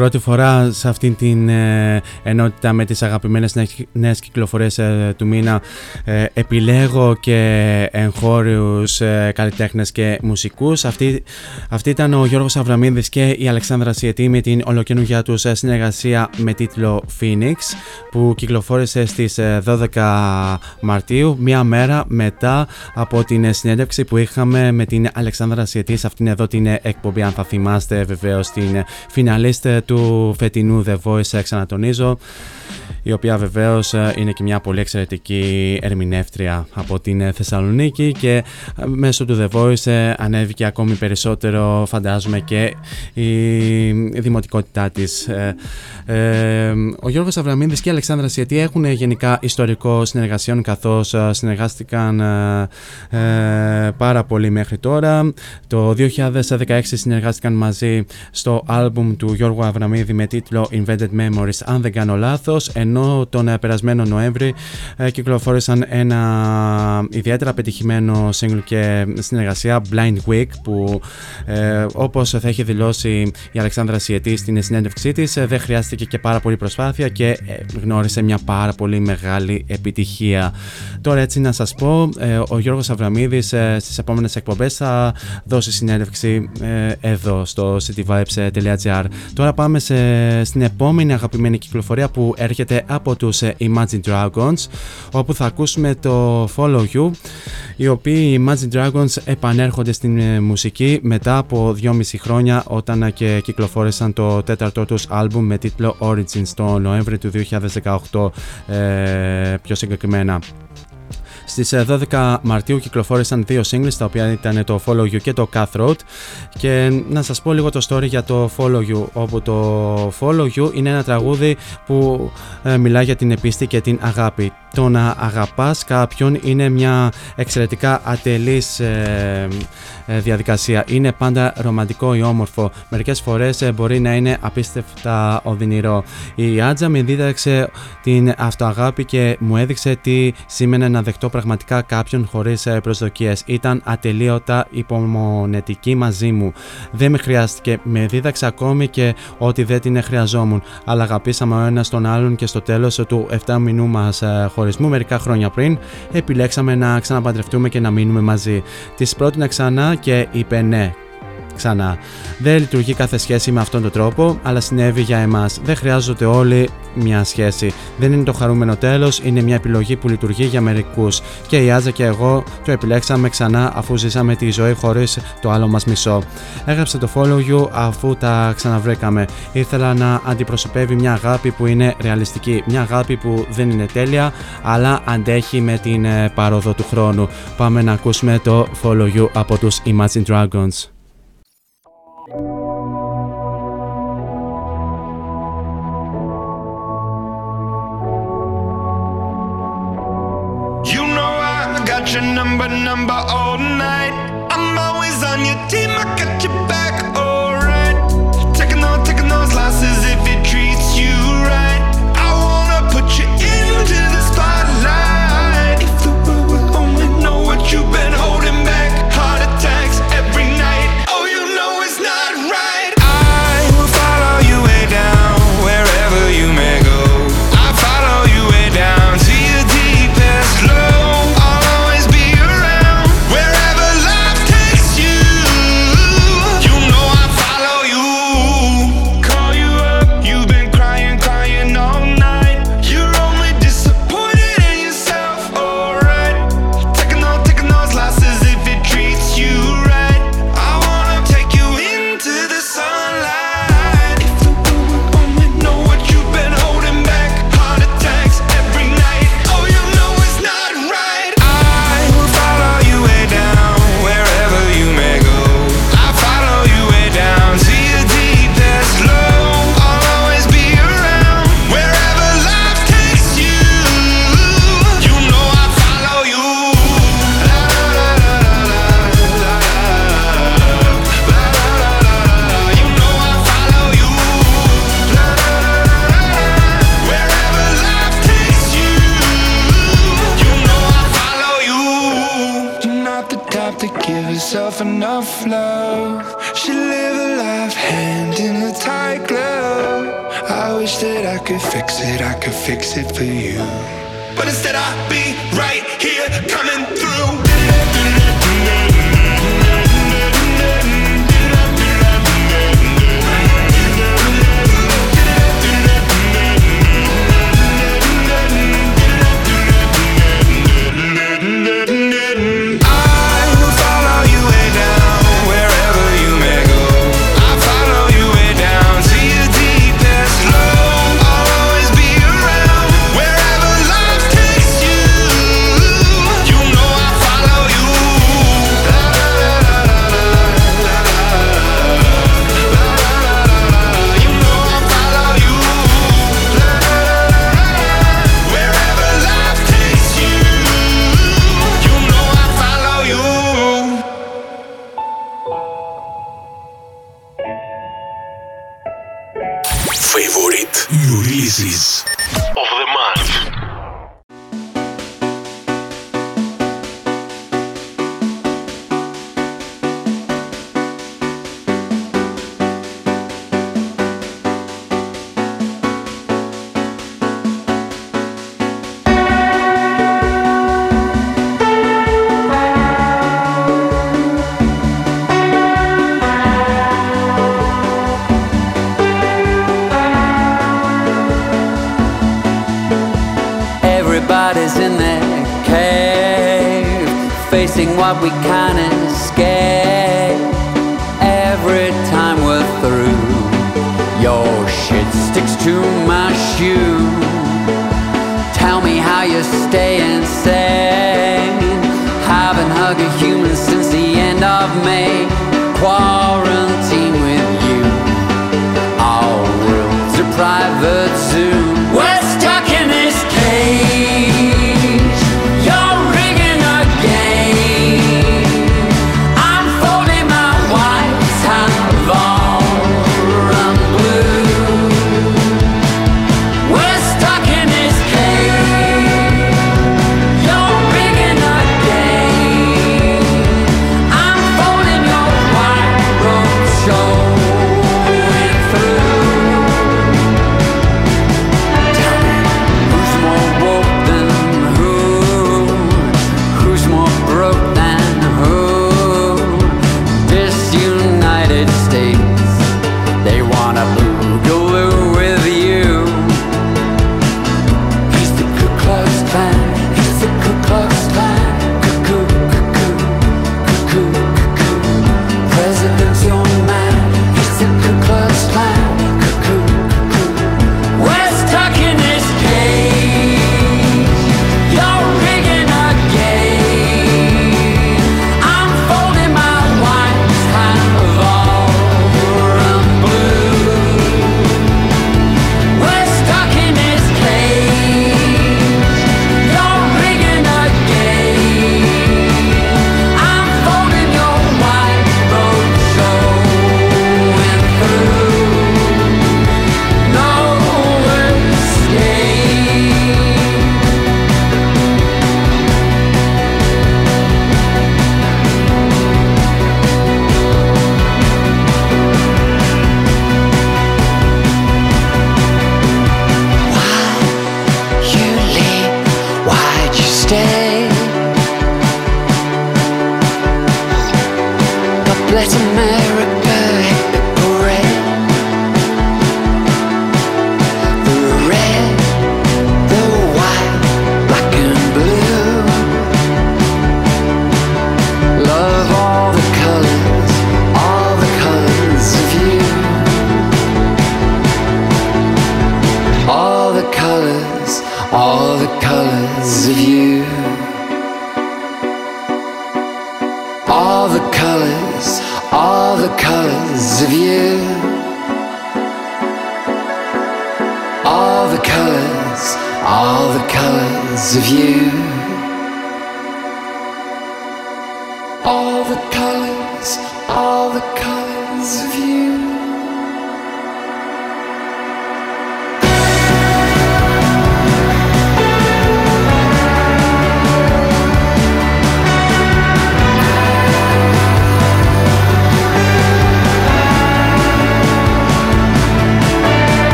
Πρώτη φορά σε αυτήν την ε, ενότητα με τις αγαπημένες νέες κυκλοφορίες ε, του μήνα ε, επιλέγω και εγχώριους καλλιτέχνες και μουσικούς. Αυτή, αυτή ήταν ο Γιώργος Αβραμίδης και η Αλεξάνδρα Σιετή με την ολοκαινούργια τους συνεργασία με τίτλο Phoenix που κυκλοφόρησε στις 12 Μαρτίου, μία μέρα μετά από την συνέντευξη που είχαμε με την Αλεξάνδρα Σιετή σε αυτήν εδώ την εκπομπή. Αν θα θυμάστε βεβαίως την φιναλίστε του φετινού The Voice ξανατονίζω η οποία βεβαίως ε, είναι και μια πολύ εξαιρετική ερμηνεύτρια από την ε, Θεσσαλονίκη και ε, μέσω του The Voice ανέβηκε ακόμη περισσότερο φαντάζομαι και η δημοτικότητά της. Ο Γιώργος Αβραμίδης και η Αλεξάνδρα Σιετή έχουν γενικά ιστορικό συνεργασιών καθώς συνεργάστηκαν πάρα πολύ μέχρι τώρα. Το 2016 συνεργάστηκαν μαζί στο άλμπουμ του Γιώργου Αβραμίδη με τίτλο Invented Memories αν δεν κάνω λάθος ενώ τον ε, περασμένο Νοέμβρη ε, κυκλοφόρησαν ένα ιδιαίτερα πετυχημένο single και συνεργασία Blind Week που ε, όπως θα έχει δηλώσει η Αλεξάνδρα Σιετή στην συνέντευξή της δεν χρειάστηκε και πάρα πολύ προσπάθεια και γνώρισε μια πάρα πολύ μεγάλη επιτυχία. Τώρα έτσι να σας πω, ο Γιώργος Αβραμίδης στις επόμενες εκπομπές θα δώσει συνέντευξη εδώ στο cityvibes.gr Τώρα πάμε σε, στην επόμενη αγαπημένη κυκλοφορία που έρχεται από τους ε, Imagine Dragons όπου θα ακούσουμε το Follow You οι οποίοι οι Imagine Dragons επανέρχονται στην ε, μουσική μετά από 2,5 χρόνια όταν ε, και κυκλοφόρησαν το τέταρτο τους άλμπουμ με τίτλο Origins το Νοέμβριο του 2018 ε, πιο συγκεκριμένα. Στις 12 Μαρτίου κυκλοφόρησαν δύο singles τα οποία ήταν το Follow You και το Cutthroat και να σας πω λίγο το story για το Follow You όπου το Follow You είναι ένα τραγούδι που ε, μιλά για την επίστη και την αγάπη. Το να αγαπάς κάποιον είναι μια εξαιρετικά ατελής ε, ε, διαδικασία. Είναι πάντα ρομαντικό ή όμορφο. Μερικές φορές μπορεί να είναι απίστευτα οδυνηρό. Η Άτζα με δίδαξε την αυτοαγάπη και μου έδειξε τι σήμαινε να δεχτώ πραγματικά κάποιον χωρίς ε, προσδοκίες. Ήταν ατελείωτα υπομονετική μαζί μου. Δεν με χρειάστηκε. Με δίδαξε ακόμη και ότι δεν την χρειαζόμουν. Αλλά αγαπήσαμε ο ένας τον άλλον και στο τέλος του 7 μηνού μας ε, χωρισμού, μερικά χρόνια πριν, επιλέξαμε να ξαναπαντρευτούμε και να μείνουμε μαζί. Της πρότεινα ξανά και είπε ναι ξανά. Δεν λειτουργεί κάθε σχέση με αυτόν τον τρόπο, αλλά συνέβη για εμάς. Δεν χρειάζονται όλοι μια σχέση. Δεν είναι το χαρούμενο τέλος, είναι μια επιλογή που λειτουργεί για μερικούς. Και η Άζα και εγώ το επιλέξαμε ξανά αφού ζήσαμε τη ζωή χωρίς το άλλο μας μισό. Έγραψε το follow you αφού τα ξαναβρήκαμε. Ήθελα να αντιπροσωπεύει μια αγάπη που είναι ρεαλιστική. Μια αγάπη που δεν είναι τέλεια, αλλά αντέχει με την ε, πάροδο του χρόνου. Πάμε να ακούσουμε το follow you από τους Imagine Dragons. thank you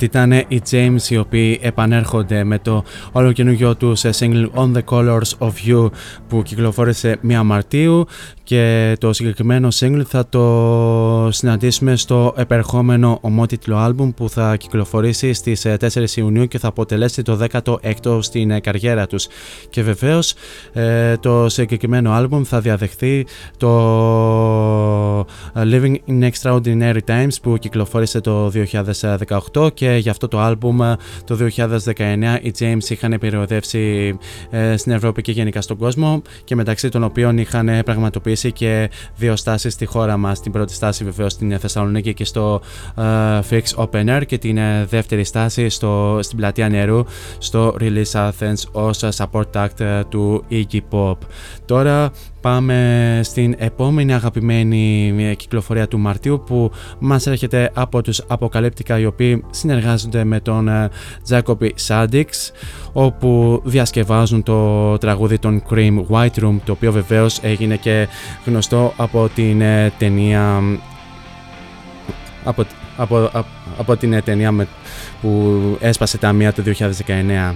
ήταν οι James οι οποίοι επανέρχονται με το όλο καινούργιο τους single On the Colors of You που κυκλοφόρησε 1 Μαρτίου. Και το συγκεκριμένο single θα το συναντήσουμε στο επερχόμενο ομότιτλο άλμπουμ που θα κυκλοφορήσει στις 4 ε, Ιουνίου και θα αποτελέσει το 16ο στην ε, καριέρα τους. Και βεβαίως ε, το συγκεκριμένο άλμπουμ θα διαδεχθεί το Living in Extraordinary Times που κυκλοφόρησε το 2018 και για αυτό το άλμπουμ το 2019 οι James είχαν περιοδεύσει στην Ευρώπη και γενικά στον κόσμο και μεταξύ των οποίων είχαν πραγματοποιήσει και δύο στάσεις στη χώρα μας. Την πρώτη στάση βεβαίως στην Θεσσαλονίκη και στο uh, Fix Open Air και την ε, δεύτερη στάση στο, στην πλατεία νερού στο Release Athens ως support act ε, του Iggy Pop. Τώρα πάμε στην επόμενη αγαπημένη κυκλοφορία του Μαρτίου που μας έρχεται από τους Αποκαλύπτικα οι οποίοι συνεργάζονται με τον Jacoby Sadix όπου διασκευάζουν το τραγούδι των Cream White Room το οποίο βεβαίως έγινε και γνωστό από την ε, ταινία από, από, από, την ταινία που έσπασε τα μία το 2019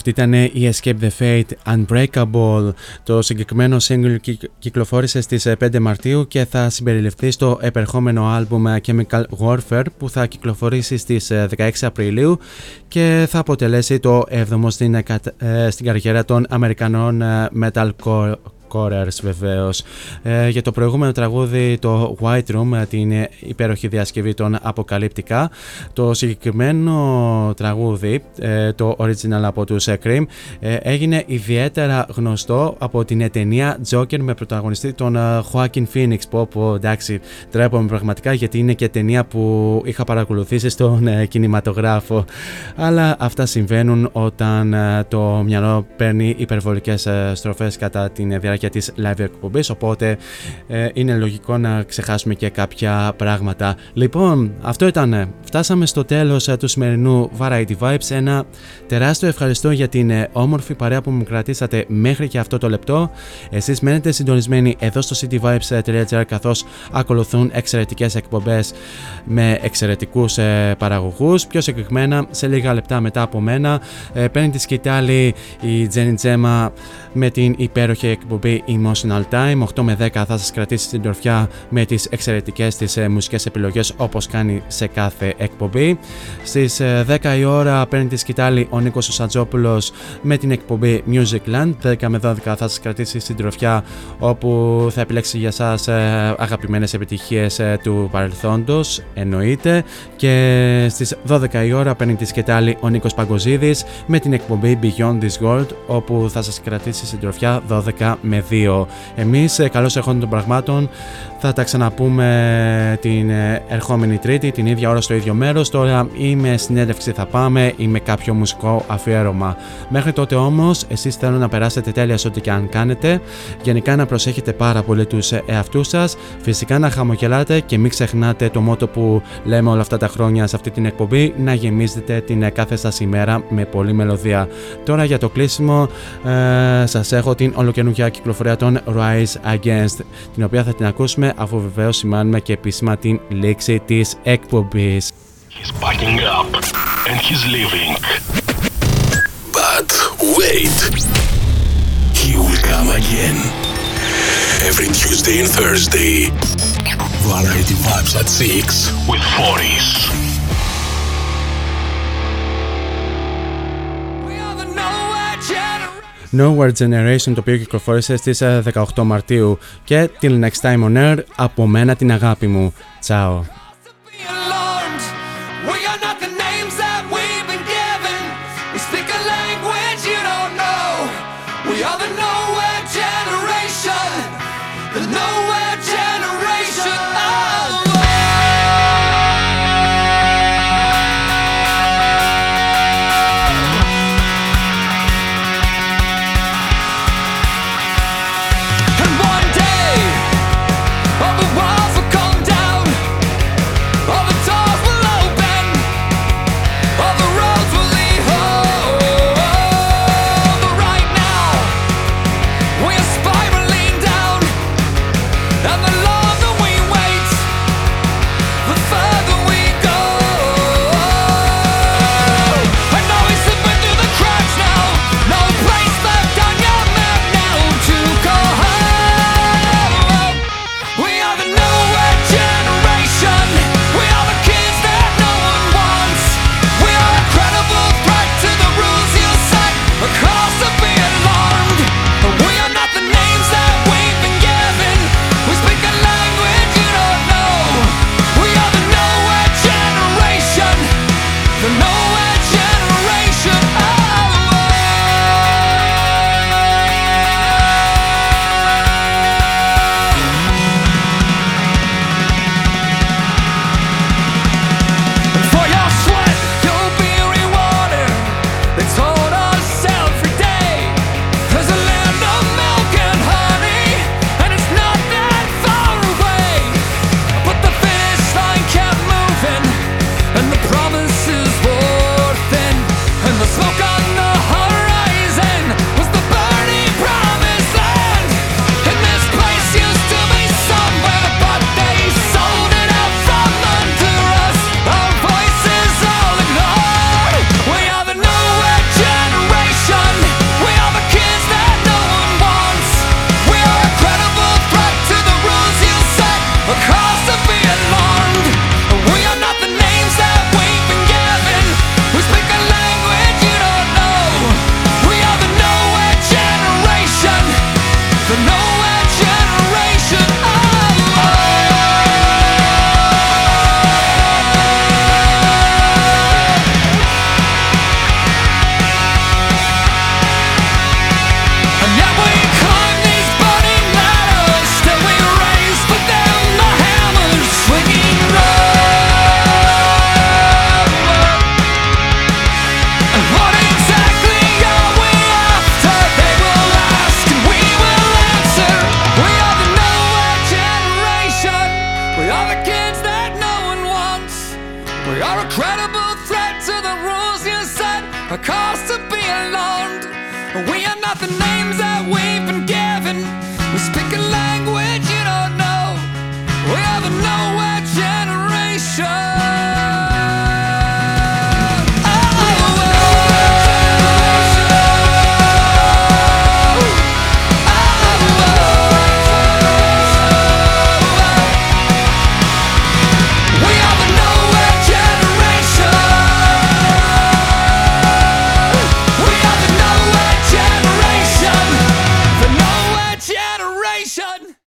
Αυτή ήταν η Escape the Fate Unbreakable. Το συγκεκριμένο single κυκλοφόρησε στις 5 Μαρτίου και θα συμπεριληφθεί στο επερχόμενο άλμπουμ Chemical Warfare που θα κυκλοφορήσει στις 16 Απριλίου και θα αποτελέσει το 7ο στην, ε, στην καριέρα των Αμερικανών ε, metalcore Corers βεβαίως. Ε, για το προηγούμενο τραγούδι το White Room, ε, την υπέροχη διασκευή των Αποκαλύπτικα. Το συγκεκριμένο τραγούδι, ε, το original από τους Cream, έγινε ιδιαίτερα γνωστό από την ταινία Joker με πρωταγωνιστή τον Joaquin Phoenix που όπου εντάξει τρέπομαι πραγματικά γιατί είναι και ταινία που είχα παρακολουθήσει στον κινηματογράφο αλλά αυτά συμβαίνουν όταν το μυαλό παίρνει υπερβολικές στροφές κατά την διάρκεια διάρκεια της live εκπομπής οπότε ε, είναι λογικό να ξεχάσουμε και κάποια πράγματα. Λοιπόν, αυτό ήταν. Φτάσαμε στο τέλος ε, του σημερινού Variety Vibes. Ένα τεράστιο ευχαριστώ για την ε, όμορφη παρέα που μου κρατήσατε μέχρι και αυτό το λεπτό. Εσείς μένετε συντονισμένοι εδώ στο cityvibes.gr καθώς ακολουθούν εξαιρετικές εκπομπές με εξαιρετικούς ε, παραγωγούς. Πιο συγκεκριμένα σε λίγα λεπτά μετά από μένα ε, παίρνει τη σκητάλη η Τζένι Τζέμα με την υπέροχη εκπομπή Emotional Time. 8 με 10 θα σας κρατήσει στην τροφιά με τις εξαιρετικές της ε, μουσικές επιλογές όπως κάνει σε κάθε εκπομπή. Στις 10 ε, η ώρα παίρνει τη σκητάλη ο Νίκος Σαντζόπουλος με την εκπομπή Music Land. 10 με 12 θα σας κρατήσει στην τροφιά όπου θα επιλέξει για σας ε, αγαπημένες επιτυχίες του παρελθόντος εννοείται και στις 12 η ώρα παίρνει τη σκητάλη ο Νίκος Παγκοζίδης με την εκπομπή Beyond This World όπου θα σας κρατήσει συντροφιά 12 με με δύο. Εμείς, καλώς ερχόντων των πραγμάτων, θα τα ξαναπούμε την ε, ερχόμενη Τρίτη, την ίδια ώρα στο ίδιο μέρος. Τώρα ή με συνέντευξη θα πάμε ή με κάποιο μουσικό αφιέρωμα. Μέχρι τότε όμως, εσείς θέλω να περάσετε τέλεια σε ό,τι και αν κάνετε. Γενικά να προσέχετε πάρα πολύ τους εαυτούς σας. Φυσικά να χαμογελάτε και μην ξεχνάτε το μότο που λέμε όλα αυτά τα χρόνια σε αυτή την εκπομπή, να γεμίζετε την κάθε σας ημέρα με πολλή μελωδία. Τώρα για το κλείσιμο ε, σας έχω την ολοκαινούργια κυκλοφορία των Rise Against, την οποία θα την ακούσουμε αφού βεβαίως σημάνουμε και επίσημα την λήξη της εκπομπής. He's packing up and he's leaving. But wait, he will come again. Every Tuesday and Thursday. Variety Vibes at 6 with Foris. Nowhere Generation το οποίο κυκλοφόρησε στις 18 ε, Μαρτίου και till next time on air από μένα την αγάπη μου. Τσάω.